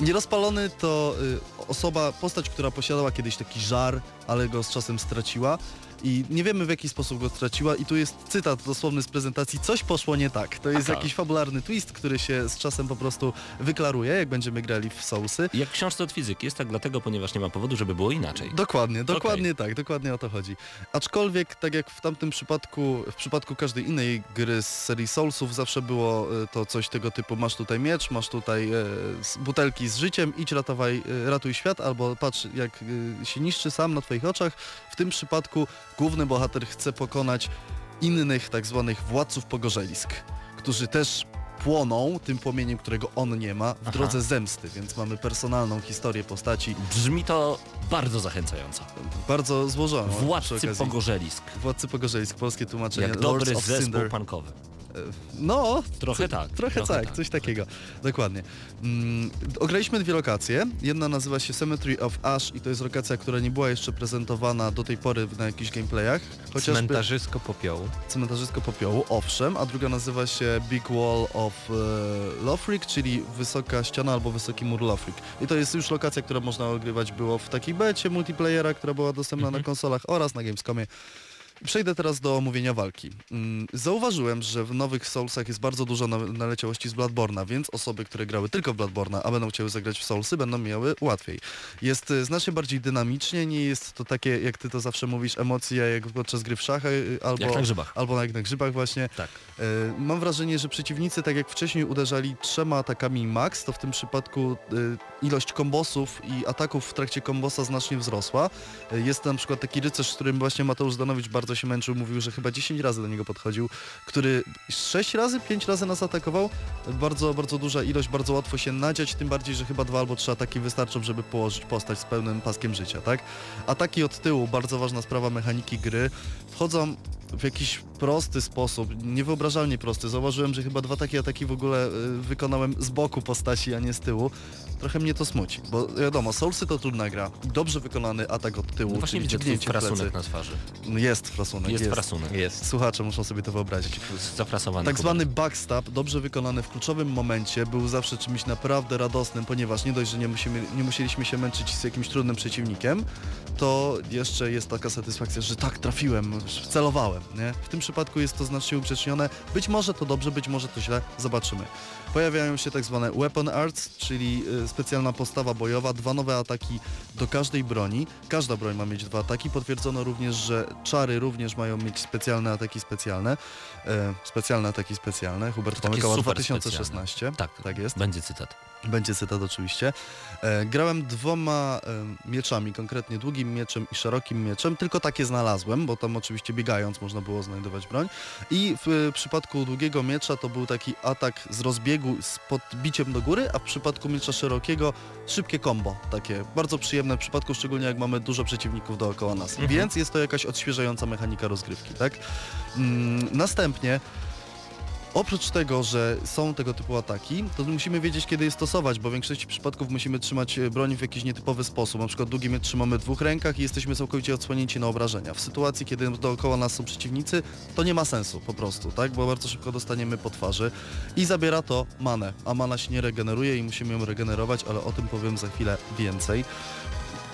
Nierozpalony to y, osoba, postać, która posiadała kiedyś taki żar, ale go z czasem straciła. I nie wiemy w jaki sposób go straciła i tu jest cytat dosłowny z prezentacji, coś poszło nie tak. To jest Aha. jakiś fabularny twist, który się z czasem po prostu wyklaruje, jak będziemy grali w Soulsy. Jak w książce od fizyki. Jest tak dlatego, ponieważ nie ma powodu, żeby było inaczej. Dokładnie, dokładnie tak, dokładnie o to chodzi. Aczkolwiek, tak jak w tamtym przypadku, w przypadku każdej innej gry z serii Soulsów zawsze było e, to coś tego typu, masz tutaj miecz, masz tutaj e, butelki z życiem, idź ratowaj, e, ratuj świat, albo patrz jak e, się niszczy sam na twoich oczach. W tym przypadku główny bohater chce pokonać innych tak zwanych władców pogorzelisk, którzy też płoną tym płomieniem, którego on nie ma, w Aha. drodze zemsty, więc mamy personalną historię postaci, Brzmi to bardzo zachęcająco. bardzo złożoną. Władcy pogorzelisk. Władcy Pogorzelisk, polskie tłumaczenie. Jak dobry zespół Cinder. punkowy. No, Trochę co- tak, Trochę, trochę tak, tak, coś takiego. Dokładnie. Mm, ograliśmy dwie lokacje. Jedna nazywa się Cemetery of Ash i to jest lokacja, która nie była jeszcze prezentowana do tej pory na jakichś gameplayach. Chociażby Cmentarzysko popiołu. cmentarzysko popiołu, owszem, a druga nazywa się Big Wall of e, Lothric, czyli wysoka ściana albo wysoki mur Lothric. I to jest już lokacja, która można ogrywać było w takiej becie multiplayera, która była dostępna Mhm. na konsolach oraz na Gamescomie. Przejdę teraz do omówienia walki. Mm, Zauważyłem, że w nowych Soulsach jest bardzo dużo na- naleciałości z Bloodborne'a, więc osoby, które grały tylko w Bloodborne'a, a będą chciały zagrać w Soulsy, będą miały łatwiej. Jest e, znacznie bardziej dynamicznie, nie jest to takie, jak ty to zawsze mówisz, emocje jak podczas gry w szachy, albo, Jak na grzybach. albo jak na grzybach właśnie. Tak. E, Mam wrażenie, że przeciwnicy, tak jak wcześniej uderzali trzema atakami max, to w tym przypadku e, ilość kombosów i ataków w trakcie kombosa znacznie wzrosła. Jest na przykład taki rycerz, z którym właśnie Mateusz Zdanowicz bardzo się męczył, mówił, że chyba 10 razy do niego podchodził, który 6 razy, 5 razy nas atakował. Bardzo, bardzo duża ilość, bardzo łatwo się nadziać, tym bardziej, że chyba dwa albo trzy ataki wystarczą, żeby położyć postać z pełnym paskiem życia, tak? Ataki od tyłu, bardzo ważna sprawa mechaniki gry, wchodzą w jakiś prosty sposób, niewyobrażalnie prosty. Zauważyłem, że chyba dwa takie ataki w ogóle y, wykonałem z boku postaci, a nie z tyłu. Trochę mnie to smuci, bo wiadomo, Soulsy to trudna gra. Dobrze wykonany atak od tyłu, No właśnie czyli widzę dźgnięcie w plecy. na twarzy. Jest frasunek, Jest, jest. frasunek. Jest. Słuchacze muszą sobie to wyobrazić. Zafrasowany. Tak zwany backstab, dobrze wykonany w kluczowym momencie, był zawsze czymś naprawdę radosnym, ponieważ nie dość, że nie, musimy, nie musieliśmy się męczyć z jakimś trudnym przeciwnikiem, to jeszcze jest taka satysfakcja, że tak trafiłem, celowałem. Nie? W tym przypadku jest to znacznie uprzednione. Być może to dobrze, być może to źle, zobaczymy. Pojawiają się tak zwane weapon arts, czyli y, specjalna postawa bojowa, dwa nowe ataki do każdej broni. Każda broń ma mieć dwa ataki. Potwierdzono również, że czary również mają mieć specjalne ataki specjalne. E, specjalne ataki specjalne. Hubert Pomykała super 2016. Tak, tak jest. Będzie cytat. Będzie cytat oczywiście. E, grałem dwoma e, mieczami, konkretnie długim mieczem i szerokim mieczem, tylko takie znalazłem, bo tam oczywiście biegając można było znajdować broń. I w e, przypadku długiego miecza to był taki atak z rozbiegu z podbiciem do góry, a w przypadku miecza szerokiego szybkie combo, takie bardzo przyjemne w przypadku szczególnie jak mamy dużo przeciwników dookoła nas. Mhm. Więc jest to jakaś odświeżająca mechanika rozgrywki, tak? Mm, następnie Oprócz tego, że są tego typu ataki, to musimy wiedzieć kiedy je stosować, bo w większości przypadków musimy trzymać e, broń w jakiś nietypowy sposób. Na przykład długi miecz trzymamy w dwóch rękach i jesteśmy całkowicie odsłonięci na obrażenia. W sytuacji, kiedy dookoła nas są przeciwnicy, to nie ma sensu po prostu, tak? Bo bardzo szybko dostaniemy po twarzy i zabiera to manę, a mana się nie regeneruje i musimy ją regenerować, ale o tym powiem za chwilę więcej.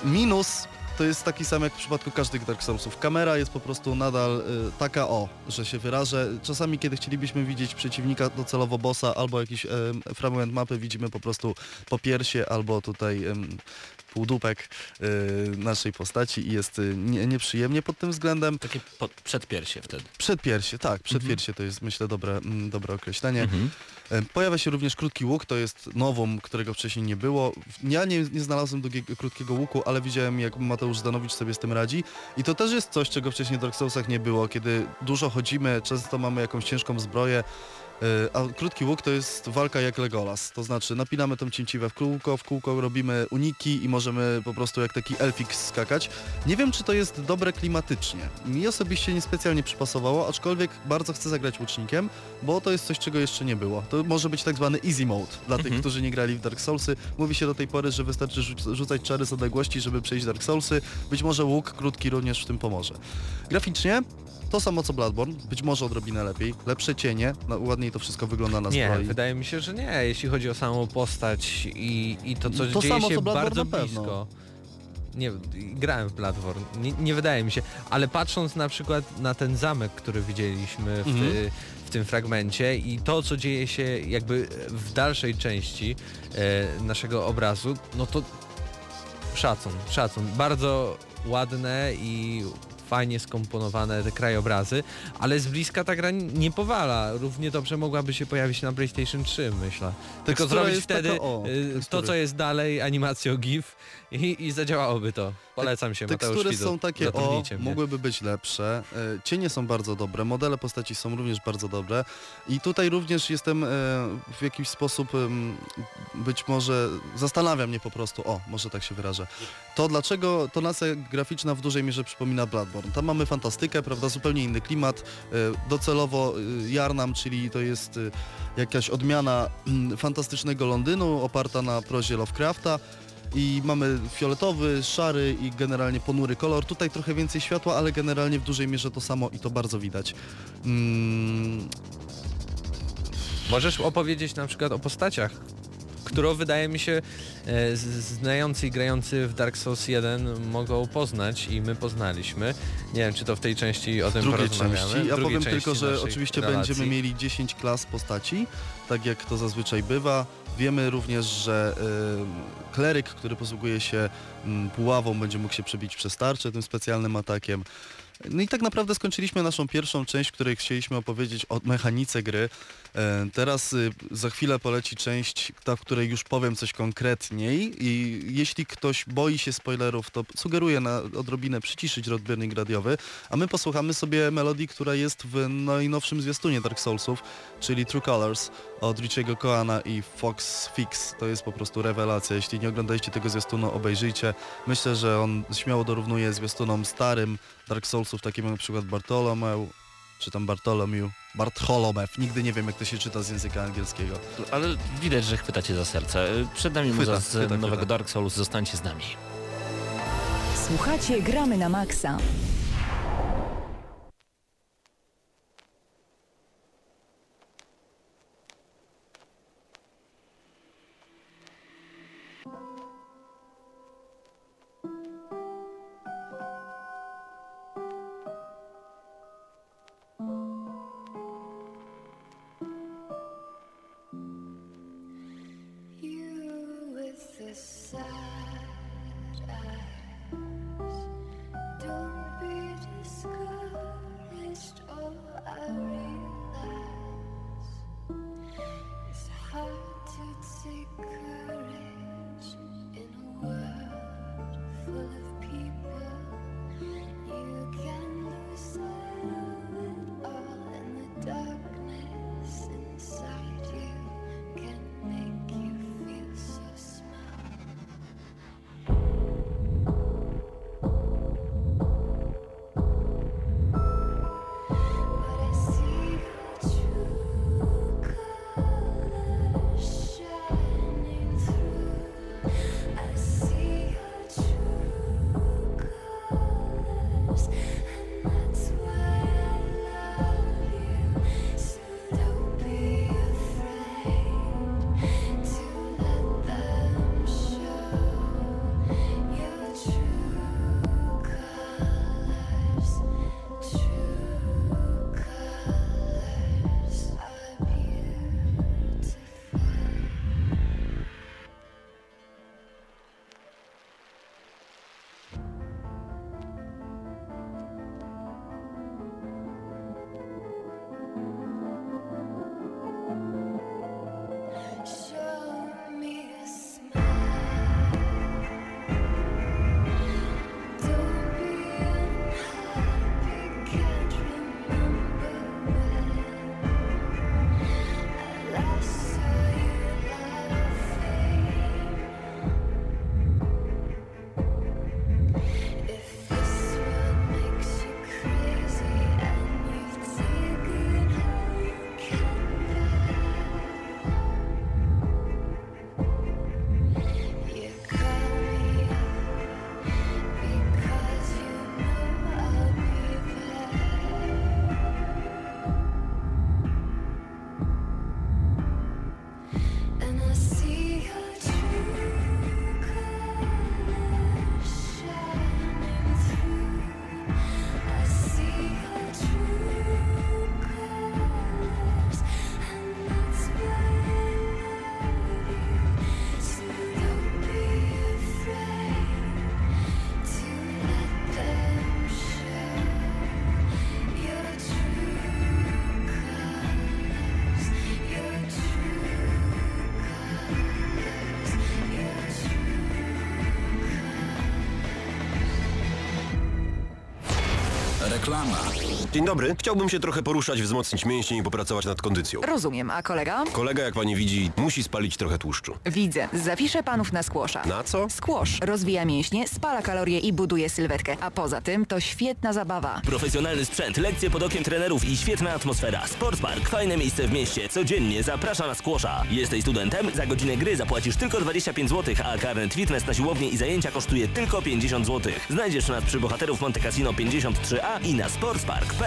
Minus to jest taki sam jak w przypadku każdych Dark Soulsów. Kamera jest po prostu nadal y, taka o, że się wyrażę. Czasami, kiedy chcielibyśmy widzieć przeciwnika, docelowo bossa albo jakiś y, fragment mapy, widzimy po prostu po piersie albo tutaj półdupek y, naszej postaci i jest y, nie, nieprzyjemnie pod tym względem. Takie pod, przedpiersie wtedy. Przedpiersie, tak, przedpiersie to jest myślę dobre, mm, dobre określenie. Mhm. E, Pojawia się również krótki łuk, to jest nowum, którego wcześniej nie było. Ja nie, nie znalazłem długiego, krótkiego łuku, ale widziałem jak Mateusz Zdanowicz sobie z tym radzi. I to też jest coś, czego wcześniej w Dark Soulsach nie było, kiedy dużo chodzimy, często mamy jakąś ciężką zbroję, a krótki łuk to jest walka jak Legolas. To znaczy napinamy tą cięciwę w kółko, w kółko robimy uniki i możemy po prostu jak taki elfik skakać. Nie wiem, czy to jest dobre klimatycznie. Mi osobiście niespecjalnie przypasowało, aczkolwiek bardzo chcę zagrać łucznikiem, bo to jest coś, czego jeszcze nie było. To może być tak zwany easy mode dla tych, Mhm. którzy nie grali w Dark Soulsy. Mówi się do tej pory, że wystarczy rzuc- rzucać czary z odległości, żeby przejść Dark Soulsy. Być może łuk krótki również w tym pomoże. Graficznie to samo co Bloodborne, być może odrobinę lepiej. Lepsze cienie, no, ładniej to wszystko wygląda na Nie, zbroi. wydaje mi się, że nie. Jeśli chodzi o samą postać i, i to, co To dzieje samo, się co bardzo blisko. Nie, grałem w Bloodborne, nie, nie wydaje mi się, ale patrząc na przykład na ten zamek, który widzieliśmy w, Mhm. ty, w tym fragmencie i to, co dzieje się jakby w dalszej części e, naszego obrazu, no to szacun, szacun. Bardzo ładne i fajnie skomponowane te krajobrazy, ale z bliska ta gra nie powala. Równie dobrze mogłaby się pojawić na PlayStation 3, myślę. Tylko zrobić wtedy taka, o, y, to, co jest dalej, animacją GIF i, i zadziałałoby to. Polecam się, Mateusz Tekstury są takie, o, mnie. mogłyby być lepsze. E, Cienie są bardzo dobre, modele postaci są również bardzo dobre. I tutaj również jestem e, w jakiś sposób być może zastanawiam mnie po prostu, o, może tak się wyrażę. To dlaczego tonacja graficzna w dużej mierze przypomina Bloodborne. Tam mamy fantastykę, prawda, zupełnie inny klimat. E, Docelowo Jarnam, czyli to jest jakaś odmiana mm, fantastycznego Londynu oparta na prozie Lovecrafta i mamy fioletowy, szary i generalnie ponury kolor. Tutaj trochę więcej światła, ale generalnie w dużej mierze to samo i to bardzo widać. Mm, Możesz opowiedzieć na przykład o postaciach, którą wydaje mi się e, znający i grający w Dark Souls 1 mogą poznać i my poznaliśmy. Nie wiem, czy to w tej części o tym drugiej porozmawiamy. części. Ja powiem tylko, że oczywiście relacji. będziemy mieli 10 klas postaci, tak jak to zazwyczaj bywa. Wiemy również, że kleryk, który posługuje się mm, buławą, będzie mógł się przebić przez tarczę tym specjalnym atakiem. No i tak naprawdę skończyliśmy naszą pierwszą część, w której chcieliśmy opowiedzieć o mechanice gry. E, Teraz y, za chwilę poleci część, ta, w której już powiem coś konkretniej i jeśli ktoś boi się spoilerów, to sugeruję na odrobinę przyciszyć odbiornik radiowy, a my posłuchamy sobie melodii, która jest w najnowszym zwiastunie Dark Soulsów, czyli True Colors od Richiego Koana i Fox Fix. To jest po prostu rewelacja. Jeśli nie oglądaliście tego zwiastunu, obejrzyjcie. Myślę, że on śmiało dorównuje zwiastunom starym Dark Soulsów, takim jak na przykład Bartolomeu, czy tam Bartolomew, Bartholomew. Nigdy nie wiem, jak to się czyta z języka angielskiego. Ale widać, że chwytacie za serce. Przed nami Chwyta, muza z chwyta, nowego chwyta. Dark Souls. Zostańcie z nami. Słuchacie Gramy na Maxa. Reklama. Dzień dobry. Chciałbym się trochę poruszać, wzmocnić mięśnie i popracować nad kondycją. Rozumiem, a kolega? Kolega, jak pani widzi, musi spalić trochę tłuszczu. Widzę. Zapiszę panów na skłosza. Na co? Skłosz rozwija mięśnie, spala kalorie i buduje sylwetkę, a poza tym to świetna zabawa. Profesjonalny sprzęt, lekcje pod okiem trenerów i świetna atmosfera. Sportspark, fajne miejsce w mieście. Codziennie zaprasza na skłosza. Jesteś studentem? Za godzinę gry zapłacisz tylko 25 zł, a karnet fitness na siłownię i zajęcia kosztuje tylko 50 zł. Znajdziesz nas przy bohaterów Monte Cassino 53A i na sportspark.pl.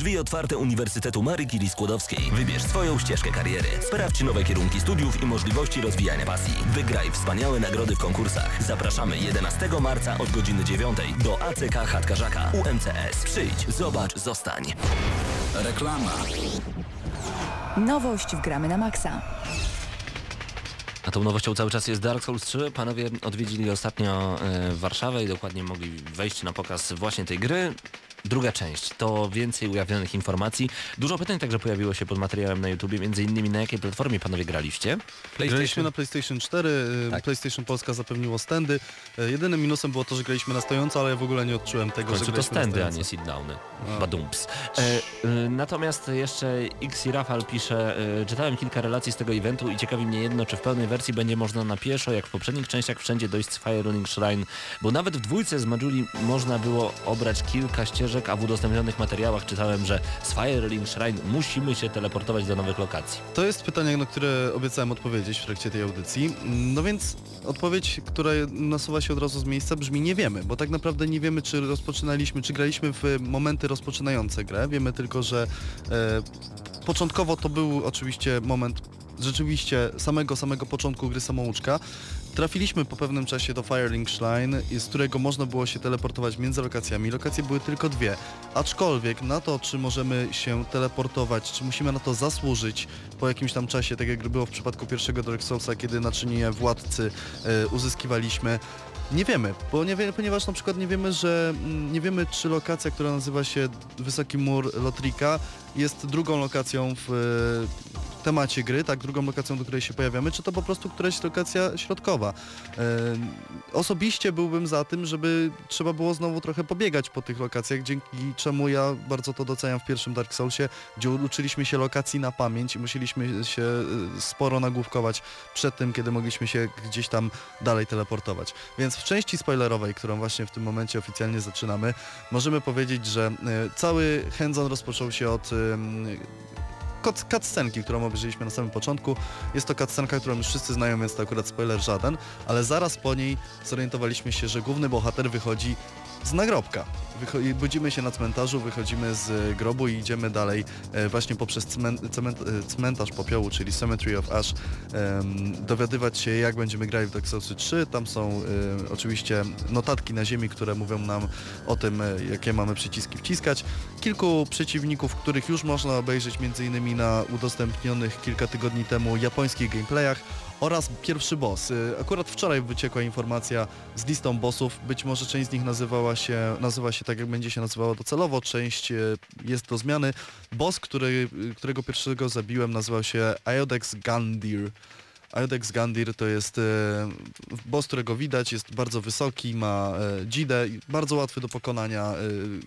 Drzwi otwarte Uniwersytetu Marii Curie Skłodowskiej. Wybierz swoją ścieżkę kariery. Sprawdź nowe kierunki studiów i możliwości rozwijania pasji. Wygraj wspaniałe nagrody w konkursach. Zapraszamy 11 marca od godziny 9 do ACK Chatkarzaka UMCS. Przyjdź, zobacz, zostań. Reklama. Nowość w Gramy na Maxa. A tą nowością cały czas jest Dark Souls 3. Panowie odwiedzili ostatnio e, Warszawę i dokładnie mogli wejść na pokaz właśnie tej gry. Druga część to więcej ujawnionych informacji. Dużo pytań także pojawiło się pod materiałem na YouTubie, między innymi na jakiej platformie panowie graliście. Graliśmy na PlayStation 4, y, Tak. PlayStation Polska zapewniło stędy. Y, Jedynym minusem było to, że graliśmy na stojąco, ale ja w ogóle nie odczułem W tego, że końcu to graliśmy na stędy, a nie sit-downy. A. Badumps. E, e, natomiast jeszcze X i Rafal pisze, e, czytałem kilka relacji z tego eventu i ciekawi mnie jedno, czy w pełnej wersji będzie można na pieszo, jak w poprzednich częściach, wszędzie dojść z Fire Running Shrine, bo nawet w dwójce z Majuli można było obrać kilka ścieżek, a w udostępnionych materiałach czytałem, że z Fire Running Shrine musimy się teleportować do nowych lokacji. To jest pytanie, na które obiecałem odpowiedzieć w trakcie tej audycji. No więc odpowiedź, która nasuwa się od razu z miejsca brzmi nie wiemy, bo tak naprawdę nie wiemy, czy rozpoczynaliśmy, czy graliśmy w momenty rozpoczynające grę. Wiemy tylko, że e, początkowo to był oczywiście moment rzeczywiście samego, samego początku gry samouczka. Trafiliśmy po pewnym czasie do Firelink Shrine, z którego można było się teleportować między lokacjami. Lokacje były tylko dwie, aczkolwiek na to, czy możemy się teleportować, czy musimy na to zasłużyć po jakimś tam czasie, tak jak było w przypadku pierwszego Dark Soulsa, kiedy naczynie władcy e, uzyskiwaliśmy, nie wiemy, bo nie wie, ponieważ na przykład nie wiemy, że mm, nie wiemy, czy lokacja, która nazywa się Wysoki Mur Lotrika jest drugą lokacją w e, temacie gry, tak, drugą lokacją, do której się pojawiamy, czy to po prostu któraś lokacja środkowa. E, osobiście byłbym za tym, żeby trzeba było znowu trochę pobiegać po tych lokacjach, dzięki czemu ja bardzo to doceniam w pierwszym Dark Soulsie, gdzie uczyliśmy się lokacji na pamięć i musieliśmy się e, sporo nagłówkować przed tym, kiedy mogliśmy się gdzieś tam dalej teleportować. Więc w części spoilerowej, którą właśnie w tym momencie oficjalnie zaczynamy, możemy powiedzieć, że e, cały hands-on rozpoczął się od cutscenki, którą obejrzeliśmy na samym początku. Jest to cutscenka, którą już wszyscy znają, więc to akurat spoiler żaden, ale zaraz po niej zorientowaliśmy się, że główny bohater wychodzi z nagrobka. Wycho- budzimy się na cmentarzu, wychodzimy z e, grobu i idziemy dalej e, właśnie poprzez cmen- cement, e, cmentarz popiołu, czyli Cemetery of Ash, dowiadywać się jak będziemy grali w Dark Souls 3. Tam są e, oczywiście notatki na ziemi, które mówią nam o tym, e, jakie mamy przyciski wciskać. Kilku przeciwników, których już można obejrzeć m.in. na udostępnionych kilka tygodni temu japońskich gameplayach oraz pierwszy boss. Y, Akurat wczoraj wyciekła informacja z listą bossów. Być może część z nich nazywała się, nazywa się tak, jak będzie się nazywała docelowo, część y, jest do zmiany. Boss, który, y, którego pierwszego zabiłem, nazywał się Iodex Gandir. Iodex Gandir to jest e, boss, którego widać, jest bardzo wysoki, ma e, dzidę, bardzo łatwy do pokonania,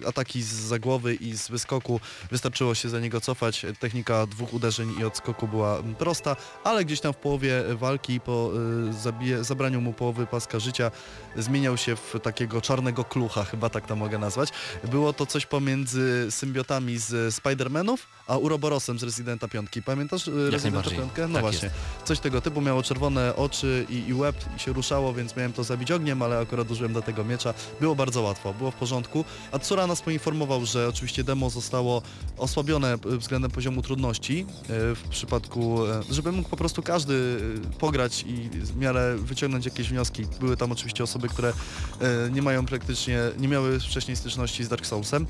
e, ataki z zagłowy i z wyskoku, wystarczyło się za niego cofać, technika dwóch uderzeń i odskoku była prosta, ale gdzieś tam w połowie walki, po e, zabije, zabraniu mu połowy paska życia, zmieniał się w takiego czarnego klucha, chyba tak to mogę nazwać. Było to coś pomiędzy symbiotami z Spider-Manów, a Uroborosem z Residenta 5. Pamiętasz e, Residenta najbardziej. 5? No Tak właśnie. jest. Coś tego typu, miało czerwone oczy i, i łeb i się ruszało, więc miałem to zabić ogniem, ale akurat użyłem do tego miecza. Było bardzo łatwo, było w porządku. A Tsura nas poinformował, że oczywiście demo zostało osłabione e, względem poziomu trudności e, w przypadku, żeby mógł po prostu każdy pograć i w miarę wyciągnąć jakieś wnioski. Były tam oczywiście osoby, które nie mają praktycznie, nie miały wcześniej styczności z Dark Soulsem.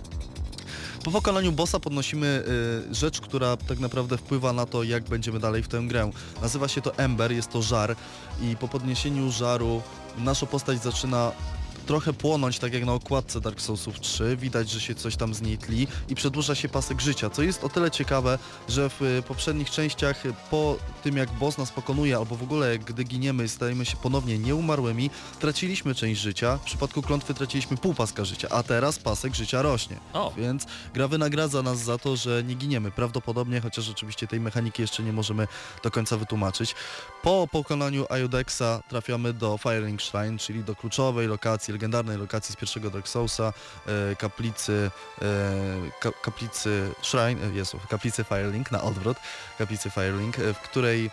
Po pokonaniu bossa podnosimy y, rzecz, która tak naprawdę wpływa na to, jak będziemy dalej w tę grę. Nazywa się to Ember, jest to żar i po podniesieniu żaru nasza postać zaczyna trochę płonąć, tak jak na okładce Dark Soulsów 3. Widać, że się coś tam z niej tli i przedłuża się pasek życia, co jest o tyle ciekawe, że w y, poprzednich częściach y, po tym jak boss nas pokonuje, albo w ogóle gdy giniemy, stajemy się ponownie nieumarłymi, traciliśmy część życia. W przypadku klątwy traciliśmy pół paska życia, a teraz pasek życia rośnie. O. Więc gra wynagradza nas za to, że nie giniemy. Prawdopodobnie, chociaż oczywiście tej mechaniki jeszcze nie możemy do końca wytłumaczyć. Po pokonaniu Iodexa trafiamy do Firelink Shrine, czyli do kluczowej lokacji, legendarnej lokacji z pierwszego Dark Soulsa, e, kaplicy, e, ka, kaplicy Shrine, e, Jezu, kaplicy Firelink, na odwrót, kaplicy Firelink, w której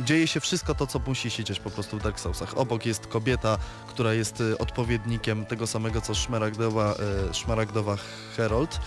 dzieje się wszystko to, co musi się dziać po prostu w Dark Soulsach. Obok jest kobieta, która jest odpowiednikiem tego samego, co Szmaragdowa, Szmaragdowa Herald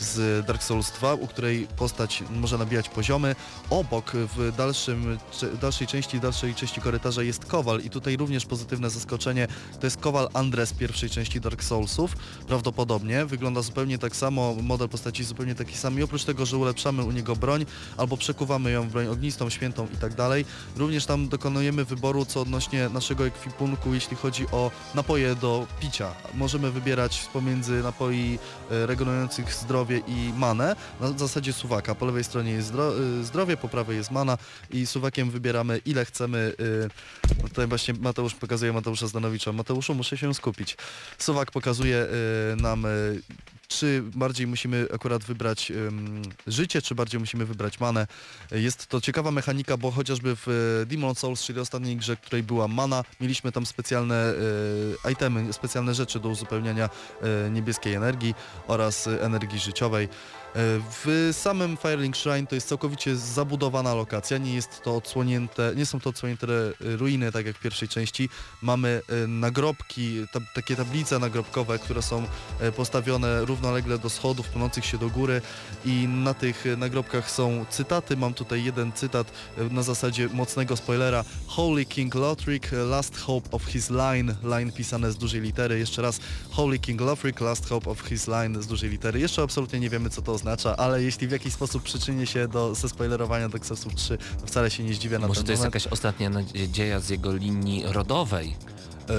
z Dark Souls 2, u której postać może nabijać poziomy. Obok w dalszym, dalszej części, dalszej części korytarza jest Kowal i tutaj również pozytywne zaskoczenie. To jest Kowal Andres z pierwszej części Dark Soulsów. Prawdopodobnie wygląda zupełnie tak samo, model postaci zupełnie taki sam i oprócz tego, że ulepszamy u niego broń albo przekuwamy ją w broń ognistą, świętą i tak dalej, również tam dokonujemy wyboru co odnośnie naszego ekwipunku, jeśli chodzi o napoje do picia. Możemy wybierać pomiędzy napoi e, regenerujących zdrowie i manę na zasadzie suwaka. Po lewej stronie jest y, zdrowie, po prawej jest mana i suwakiem wybieramy ile chcemy. y, no Tutaj właśnie Mateusz pokazuje Mateusza Zdanowicza. Mateuszu, muszę się skupić. Suwak pokazuje y, nam czy bardziej musimy akurat wybrać ym, życie, czy bardziej musimy wybrać manę. Jest to ciekawa mechanika, bo chociażby w y, Demon Souls, czyli ostatniej grze, której była mana, mieliśmy tam specjalne y, itemy, specjalne rzeczy do uzupełniania y, niebieskiej energii oraz energii życiowej. Y, W samym Firelink Shrine to jest całkowicie zabudowana lokacja, nie jest to odsłonięte, nie są to odsłonięte ruiny, tak jak w pierwszej części. Mamy y, nagrobki, ta, takie tablice nagrobkowe, które są y, postawione równolegle do schodów płynących się do góry i na tych nagrobkach są cytaty. Mam tutaj jeden cytat na zasadzie mocnego spoilera. Holy King Lothric, last hope of his line. Line pisane z dużej litery. Jeszcze raz Holy King Lothric, last hope of his line z dużej litery. Jeszcze absolutnie nie wiemy co to oznacza, ale jeśli w jakiś sposób przyczyni się do zespoilerowania Dark Soulsów 3, to wcale się nie zdziwię na Może to jest moment. jakaś ostatnia nadzieja z jego linii rodowej. E,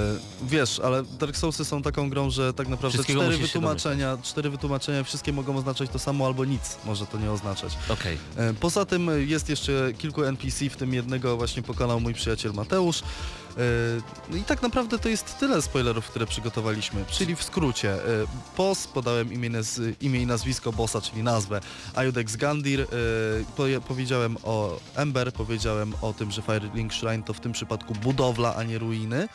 Wiesz, ale Dark Soulsy są taką grą, że tak naprawdę cztery wytłumaczenia, cztery wytłumaczenia, wszystkie mogą oznaczać to samo albo nic może to nie oznaczać. Okej. E, Poza tym jest jeszcze kilku NPC, w tym jednego właśnie pokonał mój przyjaciel Mateusz. E, No i tak naprawdę to jest tyle spoilerów, które przygotowaliśmy, czyli w skrócie. e, Boss, podałem imię, imię i nazwisko bossa, czyli nazwę. Iodex Gandir, e, powiedziałem o Ember, powiedziałem o tym, że Firelink Shrine to w tym przypadku budowla, a nie ruiny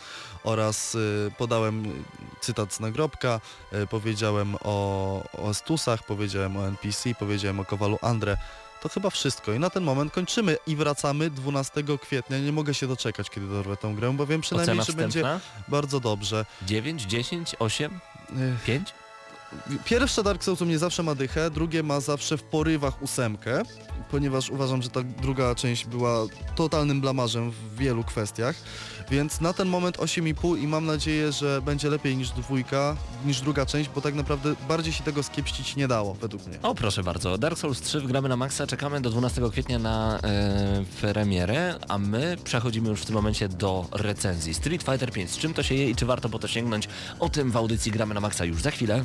oraz e, podałem cytat z nagrobka, e, powiedziałem o, o Stusach, powiedziałem o NPC, powiedziałem o Kowalu Andre. To chyba wszystko i na ten moment kończymy i wracamy 12 kwietnia. Nie mogę się doczekać, kiedy dorwę tę grę, bo wiem przynajmniej, Ocena że będzie bardzo dobrze. 9, 10, 8, Ech, 5? Pierwsze Dark Souls u mnie zawsze ma dychę, drugie ma zawsze w porywach ósemkę, ponieważ uważam, że ta druga część była totalnym blamarzem w wielu kwestiach, więc na ten moment 8,5 i mam nadzieję, że będzie lepiej niż dwójka, niż druga część, bo tak naprawdę bardziej się tego skiepścić nie dało, według mnie. O proszę bardzo, Dark Souls 3 wgramy na maksa, czekamy do 12 kwietnia na e, premierę, a my przechodzimy już w tym momencie do recenzji. Street Fighter 5, z czym to się je i czy warto po to sięgnąć? O tym w audycji gramy na maksa już za chwilę.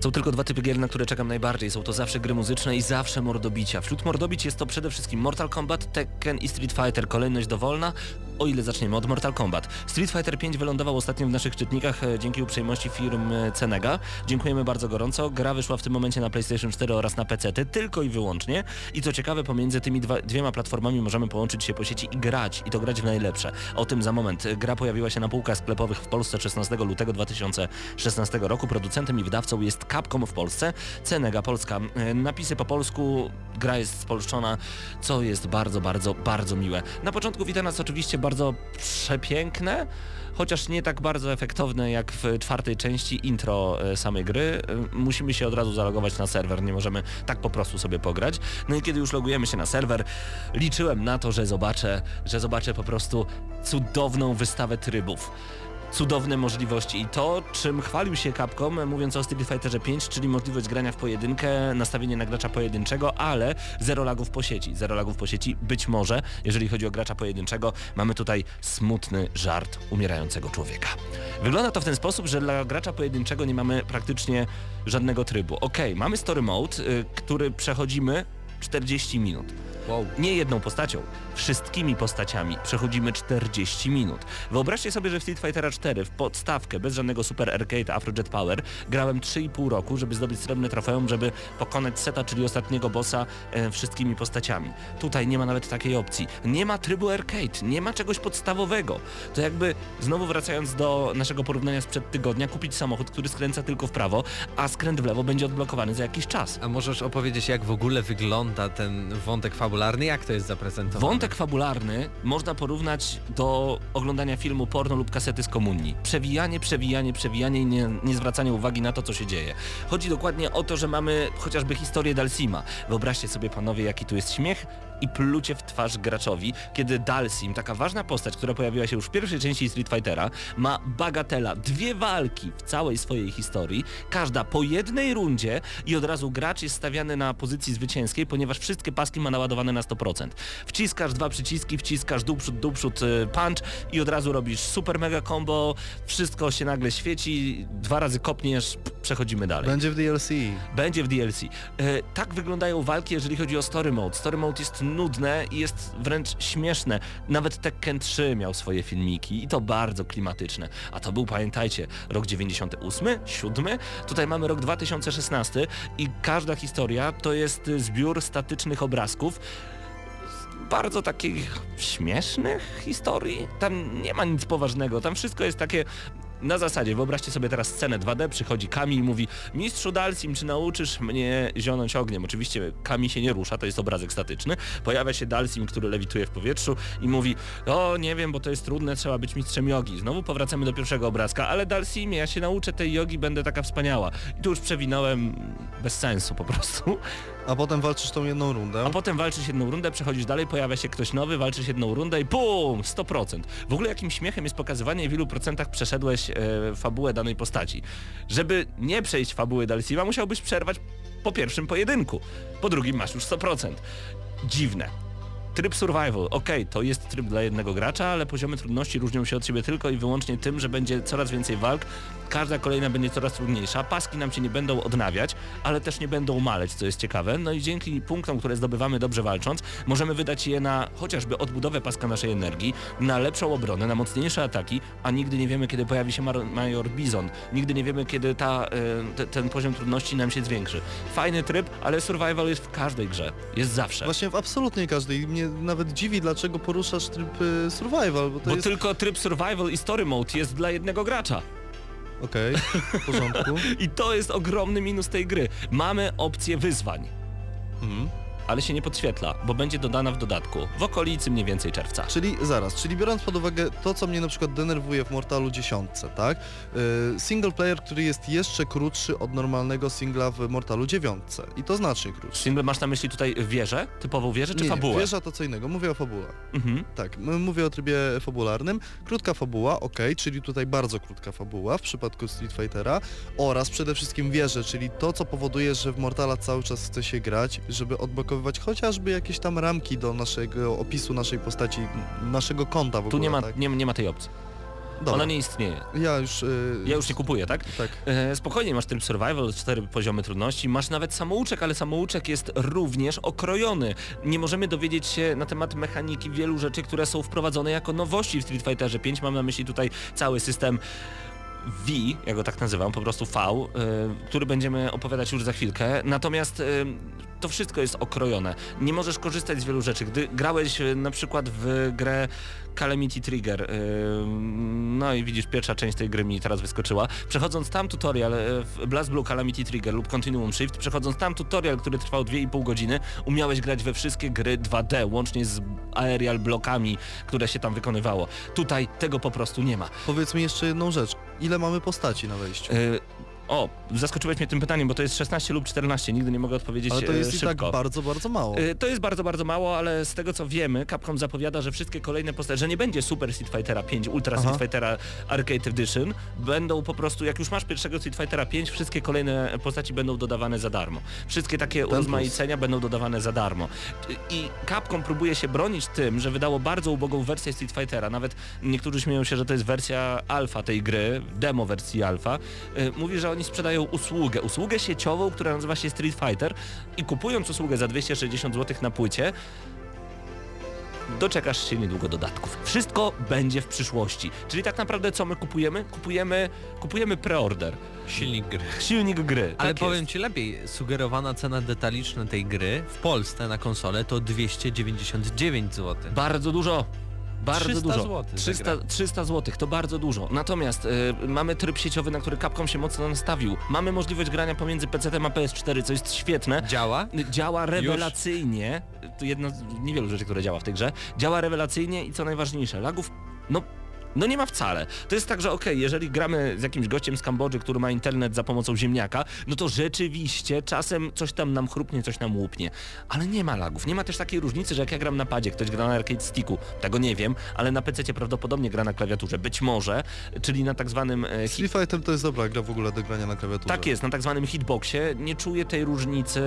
Są tylko dwa typy gier, na które czekam najbardziej. Są to zawsze gry muzyczne i zawsze mordobicia. Wśród mordobić jest to przede wszystkim Mortal Kombat, Tekken i Street Fighter. Kolejność dowolna, o ile zaczniemy od Mortal Kombat. Street Fighter 5 wylądował ostatnio w naszych czytnikach e, dzięki uprzejmości firmy Cenega. Dziękujemy bardzo gorąco. Gra wyszła w tym momencie na PlayStation 4 oraz na PC, tylko i wyłącznie. I co ciekawe, pomiędzy tymi dwa, dwiema platformami możemy połączyć się po sieci i grać. I to grać w najlepsze. O tym za moment. Gra pojawiła się na półkach sklepowych w Polsce 16 lutego 2016 roku. Producentem i wydawcą jest Capcom w Polsce, Cenega Polska. E, Napisy po polsku, gra jest spolszczona, co jest bardzo, bardzo, bardzo miłe. Na początku wita nas oczywiście bardzo przepiękne, chociaż nie tak bardzo efektowne jak w czwartej części intro e, samej gry. E, Musimy się od razu zalogować na serwer, nie możemy tak po prostu sobie pograć. No i kiedy już logujemy się na serwer, liczyłem na to, że zobaczę, że zobaczę po prostu cudowną wystawę trybów cudowne możliwości i to, czym chwalił się Capcom, mówiąc o Street Fighterze 5, czyli możliwość grania w pojedynkę, nastawienie na gracza pojedynczego, ale zero lagów po sieci. Zero lagów po sieci być może, jeżeli chodzi o gracza pojedynczego, mamy tutaj smutny żart umierającego człowieka. Wygląda to w ten sposób, że dla gracza pojedynczego nie mamy praktycznie żadnego trybu. Okej, mamy story mode, y, który przechodzimy 40 minut. Wow. Nie jedną postacią, wszystkimi postaciami przechodzimy 40 minut. Wyobraźcie sobie, że w Street Fightera 4 w podstawkę, bez żadnego Super Arcade Afrojet Power, grałem 3,5 roku, żeby zdobyć srebrne trofeum, żeby pokonać Seta, czyli ostatniego bossa e, wszystkimi postaciami. Tutaj nie ma nawet takiej opcji. Nie ma trybu arcade, nie ma czegoś podstawowego. To jakby, znowu wracając do naszego porównania sprzed tygodnia, kupić samochód, który skręca tylko w prawo, a skręt w lewo będzie odblokowany za jakiś czas. A możesz opowiedzieć, jak w ogóle wygląda ten wątek fabularny? Jak to jest zaprezentowane? Wątek fabularny można porównać do oglądania filmu porno lub kasety z komunii. Przewijanie, przewijanie, przewijanie i nie, nie zwracanie uwagi na to, co się dzieje. Chodzi dokładnie o to, że mamy chociażby historię Dalsima. Wyobraźcie sobie panowie, jaki tu jest śmiech i plucie w twarz graczowi, kiedy Dalsim, taka ważna postać, która pojawiła się już w pierwszej części Street Fightera, ma bagatela, dwie walki w całej swojej historii, każda po jednej rundzie i od razu gracz jest stawiany na pozycji zwycięskiej, ponieważ wszystkie paski ma naładowane na 100%. Wciskasz dwa przyciski, wciskasz dół przód, dół przód, y, punch i od razu robisz super mega combo, wszystko się nagle świeci, dwa razy kopniesz, przechodzimy dalej. Będzie w DLC. Będzie w DLC. E, tak wyglądają walki, jeżeli chodzi o story mode. Story mode jest nudne i jest wręcz śmieszne. Nawet Tekken 3 miał swoje filmiki i to bardzo klimatyczne. A to był, pamiętajcie, rok 98, 7, tutaj mamy rok 2016 i każda historia to jest zbiór statycznych obrazków bardzo takich śmiesznych historii. Tam nie ma nic poważnego, tam wszystko jest takie na zasadzie, wyobraźcie sobie teraz scenę 2D, przychodzi Kami i mówi Mistrzu Dalsim, czy nauczysz mnie zionąć ogniem? Oczywiście Kami się nie rusza, to jest obrazek statyczny. Pojawia się Dalsim, który lewituje w powietrzu i mówi o nie wiem, bo to jest trudne, trzeba być mistrzem jogi. Znowu powracamy do pierwszego obrazka, ale Dalsimie, ja się nauczę tej jogi, będę taka wspaniała. I tu już przewinąłem bez sensu po prostu. A potem walczysz tą jedną rundę. A potem walczysz jedną rundę, przechodzisz dalej, pojawia się ktoś nowy, walczysz jedną rundę i bum, 100%. W ogóle jakim śmiechem jest pokazywanie, w ilu procentach przeszedłeś e, fabułę danej postaci. Żeby nie przejść fabuły Dalsima, musiałbyś przerwać po pierwszym pojedynku. Po drugim masz już 100%. Dziwne. Tryb survival, okej, to jest tryb dla jednego gracza, ale poziomy trudności różnią się od siebie tylko i wyłącznie tym, że będzie coraz więcej walk, każda kolejna będzie coraz trudniejsza, paski nam się nie będą odnawiać, ale też nie będą maleć, co jest ciekawe, no i dzięki punktom, które zdobywamy dobrze walcząc, możemy wydać je na chociażby odbudowę paska naszej energii, na lepszą obronę, na mocniejsze ataki, a nigdy nie wiemy, kiedy pojawi się Major Bizon, nigdy nie wiemy, kiedy ta, e, te, ten poziom trudności nam się zwiększy. Fajny tryb, ale survival jest w każdej grze, jest zawsze. Właśnie w absolutnie każdej. Mnie nawet dziwi, dlaczego poruszasz tryb y, survival, bo Bo jest... tylko tryb survival i story mode jest dla jednego gracza. Okej, w porządku. I to jest ogromny minus tej gry. Mamy opcję wyzwań, Mhm. Ale się nie podświetla, bo będzie dodana w dodatku w okolicy mniej więcej czerwca. Czyli zaraz, czyli biorąc pod uwagę to, co mnie na przykład denerwuje w Mortalu 10, tak? Yy, single player, który jest jeszcze krótszy od normalnego singla w Mortalu 9 i to znacznie krótszy. Single masz na myśli tutaj wieżę, typową wieżę czy nie, fabułę? Nie, wieża to co innego, mówię o fabule. Mhm. Tak, mówię o trybie fabularnym. Krótka fabuła, ok, czyli tutaj bardzo krótka fabuła w przypadku Street Fightera oraz przede wszystkim wieże, czyli to, co powoduje, że w Mortala cały czas chce się grać, żeby odblokowywać chociażby jakieś tam ramki do naszego opisu naszej postaci, naszego konta w ogóle, Tu nie ma, tak? nie, nie ma tej opcji. Dobra, Ona nie istnieje. ja już... Yy, Ja już nie kupuję, tak? Tak. E, spokojnie, masz tryb survival, cztery poziomy trudności, masz nawet samouczek, ale samouczek jest również okrojony. Nie możemy dowiedzieć się na temat mechaniki wielu rzeczy, które są wprowadzone jako nowości w Street Fighterze 5. Mam na myśli tutaj cały system V, ja go tak nazywam, po prostu V, y, który będziemy opowiadać już za chwilkę. Natomiast y, to wszystko jest okrojone. Nie możesz korzystać z wielu rzeczy. Gdy grałeś e, na przykład w grę Calamity Trigger, yy, no i widzisz, pierwsza część tej gry mi teraz wyskoczyła. Przechodząc tam tutorial e, w Blast Blue Calamity Trigger lub Continuum Shift, przechodząc tam tutorial, który trwał 2,5 godziny, umiałeś grać we wszystkie gry 2D, łącznie z aerial blokami, które się tam wykonywało. Tutaj tego po prostu nie ma. Powiedz mi jeszcze jedną rzecz. Ile mamy postaci na wejściu? Yy, o, zaskoczyłeś mnie tym pytaniem, bo to jest 16 lub 14, nigdy nie mogę odpowiedzieć Ale to jest e, i tak szybko. bardzo, bardzo mało. Y, To jest bardzo, bardzo mało, ale z tego co wiemy, Capcom zapowiada, że wszystkie kolejne postacie, że nie będzie Super Street Fightera 5, Ultra Aha. Street Fightera Arcade Edition, będą po prostu, jak już masz pierwszego Street Fightera 5, wszystkie kolejne postaci będą dodawane za darmo. Wszystkie takie plus. urozmaicenia będą dodawane za darmo. I Capcom próbuje się bronić tym, że wydało bardzo ubogą wersję Street Fightera, nawet niektórzy śmieją się, że to jest wersja alfa tej gry, demo wersji alfa. Y, Mówi, że oni sprzedają usługę, usługę sieciową, która nazywa się Street Fighter i kupując usługę za 260 zł na płycie, doczekasz się niedługo dodatków. Wszystko będzie w przyszłości. Czyli tak naprawdę co my kupujemy? Kupujemy, kupujemy preorder. Silnik gry. Silnik gry. Ale tak powiem jest. Ci lepiej, sugerowana cena detaliczna tej gry w Polsce na konsolę to 299 zł. Bardzo dużo. Bardzo 300 dużo. za 300, grę. 300 zł to bardzo dużo. Natomiast y, mamy tryb sieciowy, na który Capcom się mocno nastawił. Mamy możliwość grania pomiędzy PC a PS4, co jest świetne. Działa? Działa rewelacyjnie. To jedna z niewielu rzeczy, które działa w tej grze. Działa rewelacyjnie i co najważniejsze, lagów, no no nie ma wcale. To jest tak, że okej, jeżeli gramy z jakimś gościem z Kambodży, który ma internet za pomocą ziemniaka, no to rzeczywiście czasem coś tam nam chrupnie, coś nam łupnie. Ale nie ma lagów. Nie ma też takiej różnicy, że jak ja gram na padzie, ktoś gra na arcade sticku, tego nie wiem, ale na PC prawdopodobnie gra na klawiaturze. Być może, czyli na tak zwanym e, hit- Street Fighter to jest dobra gra w ogóle do grania na klawiaturze. tak jest, na tak zwanym hitboxie nie czuję tej różnicy,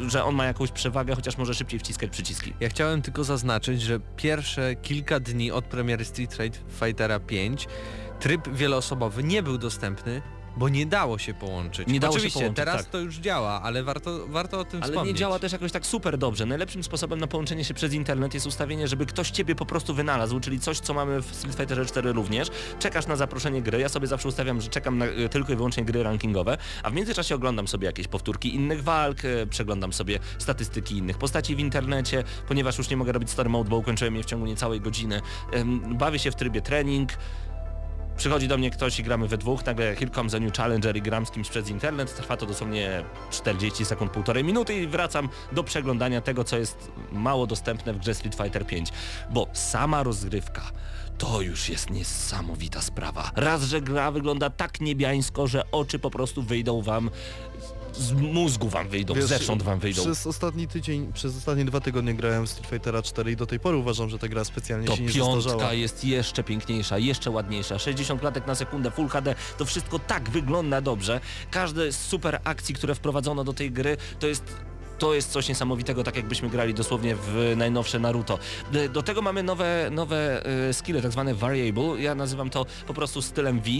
yy, że on ma jakąś przewagę, chociaż może szybciej wciskać przyciski. Ja chciałem tylko zaznaczyć, że pierwsze kilka dni od premiery Street Fightera 5 tryb wieloosobowy nie był dostępny, bo nie dało się połączyć. Nie dało się Oczywiście, połączyć, teraz tak. to już działa, ale warto, warto o tym Ale wspomnieć. nie działa też jakoś tak super dobrze. Najlepszym sposobem na połączenie się przez internet jest ustawienie, żeby ktoś ciebie po prostu wynalazł, czyli coś, co mamy w Street Fighter 4 również. Czekasz na zaproszenie gry, ja sobie zawsze ustawiam, że czekam na e, tylko i wyłącznie gry rankingowe, a w międzyczasie oglądam sobie jakieś powtórki innych walk, e, przeglądam sobie statystyki innych postaci w internecie, ponieważ już nie mogę robić story mode, bo ukończyłem je w ciągu niecałej godziny. Bawię się w trybie trening, Przychodzi do mnie ktoś i gramy we dwóch, nagle here comes a new challenger i gram z kimś przez internet, trwa to dosłownie 40 sekund, półtorej minuty i wracam do przeglądania tego, co jest mało dostępne w grze Street Fighter 5, bo sama rozgrywka to już jest niesamowita sprawa. Raz, że gra wygląda tak niebiańsko, że oczy po prostu wyjdą wam, z mózgu wam wyjdą, Wiesz, zewsząd wam wyjdą. Przez ostatni tydzień, przez ostatnie dwa tygodnie grałem w Street Fightera 4 i do tej pory uważam, że ta gra specjalnie To się nie zestarzała. piątka jest jeszcze piękniejsza, jeszcze ładniejsza. 60 klatek na sekundę, Full HD, to wszystko tak wygląda dobrze. Każde z super akcji, które wprowadzono do tej gry, to jest to jest coś niesamowitego, tak jakbyśmy grali dosłownie w najnowsze Naruto. D- Do tego mamy nowe, nowe e, skille, tak zwane variable. Ja nazywam to po prostu stylem V.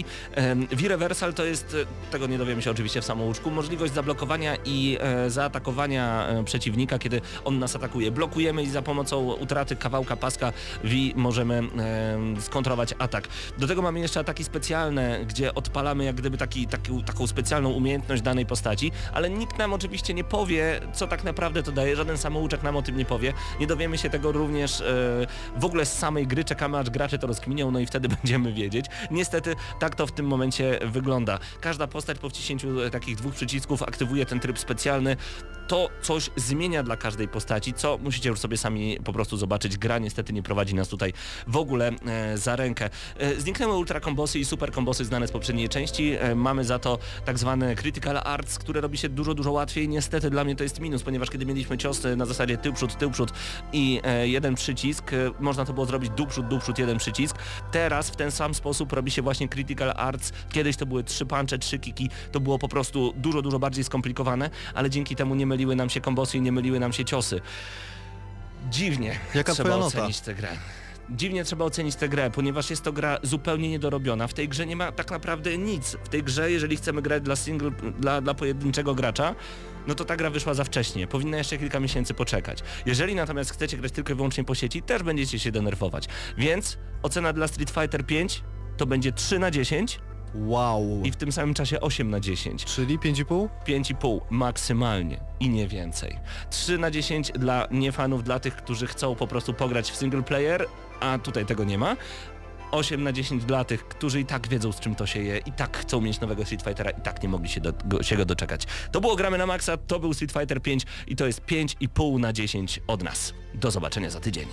V-reversal to jest, e, tego nie dowiemy się oczywiście w samouczku, możliwość zablokowania i e, zaatakowania e, przeciwnika, kiedy on nas atakuje. Blokujemy i za pomocą utraty kawałka paska V możemy e, skontrować atak. Do tego mamy jeszcze ataki specjalne, gdzie odpalamy jak gdyby taki, taki, taką specjalną umiejętność danej postaci, ale nikt nam oczywiście nie powie, co tak naprawdę to daje, żaden samouczek nam o tym nie powie. Nie dowiemy się tego również e, w ogóle z samej gry, czekamy aż gracze to rozkminią, no i wtedy będziemy wiedzieć. Niestety tak to w tym momencie wygląda. Każda postać po wciśnięciu e, takich dwóch przycisków aktywuje ten tryb specjalny. To coś zmienia dla każdej postaci, co musicie już sobie sami po prostu zobaczyć. Gra niestety nie prowadzi nas tutaj w ogóle e, za rękę. E, zniknęły ultra kombosy i super kombosy znane z poprzedniej części. E, mamy za to tak zwane critical arts, które robi się dużo, dużo łatwiej. Niestety dla mnie to jest minus, ponieważ kiedy mieliśmy ciosy na zasadzie tył przód, tył przód i e, jeden przycisk, e, można to było zrobić dół przód, dół przód, jeden przycisk. Teraz w ten sam sposób robi się właśnie critical arts. Kiedyś to były trzy puncze, trzy kiki. To było po prostu dużo, dużo bardziej skomplikowane, ale dzięki temu nie myliły nam się kombosy i nie myliły nam się ciosy. Dziwnie Jaka trzeba ocenić tę grę. Dziwnie trzeba ocenić tę grę, ponieważ jest to gra zupełnie niedorobiona. W tej grze nie ma tak naprawdę nic. W tej grze, jeżeli chcemy grać dla single, dla, dla pojedynczego gracza, no to ta gra wyszła za wcześnie. Powinna jeszcze kilka miesięcy poczekać. Jeżeli natomiast chcecie grać tylko i wyłącznie po sieci, też będziecie się denerwować. Więc ocena dla Street Fighter 5 to będzie 3 na 10 Wow. i w tym samym czasie 8 na 10. Czyli 5,5? 5,5 maksymalnie i nie więcej. 3 na 10 dla niefanów, dla tych, którzy chcą po prostu pograć w single player, a tutaj tego nie ma. 8 na 10 dla tych, którzy i tak wiedzą z czym to się je, i tak chcą mieć nowego Street Fightera, i tak nie mogli się, do, go, się go doczekać. To było Gramy na Maxa, to był Street Fighter 5 i to jest 5,5 na 10 od nas. Do zobaczenia za tydzień.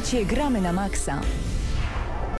Słuchacie Gramy na Maxa.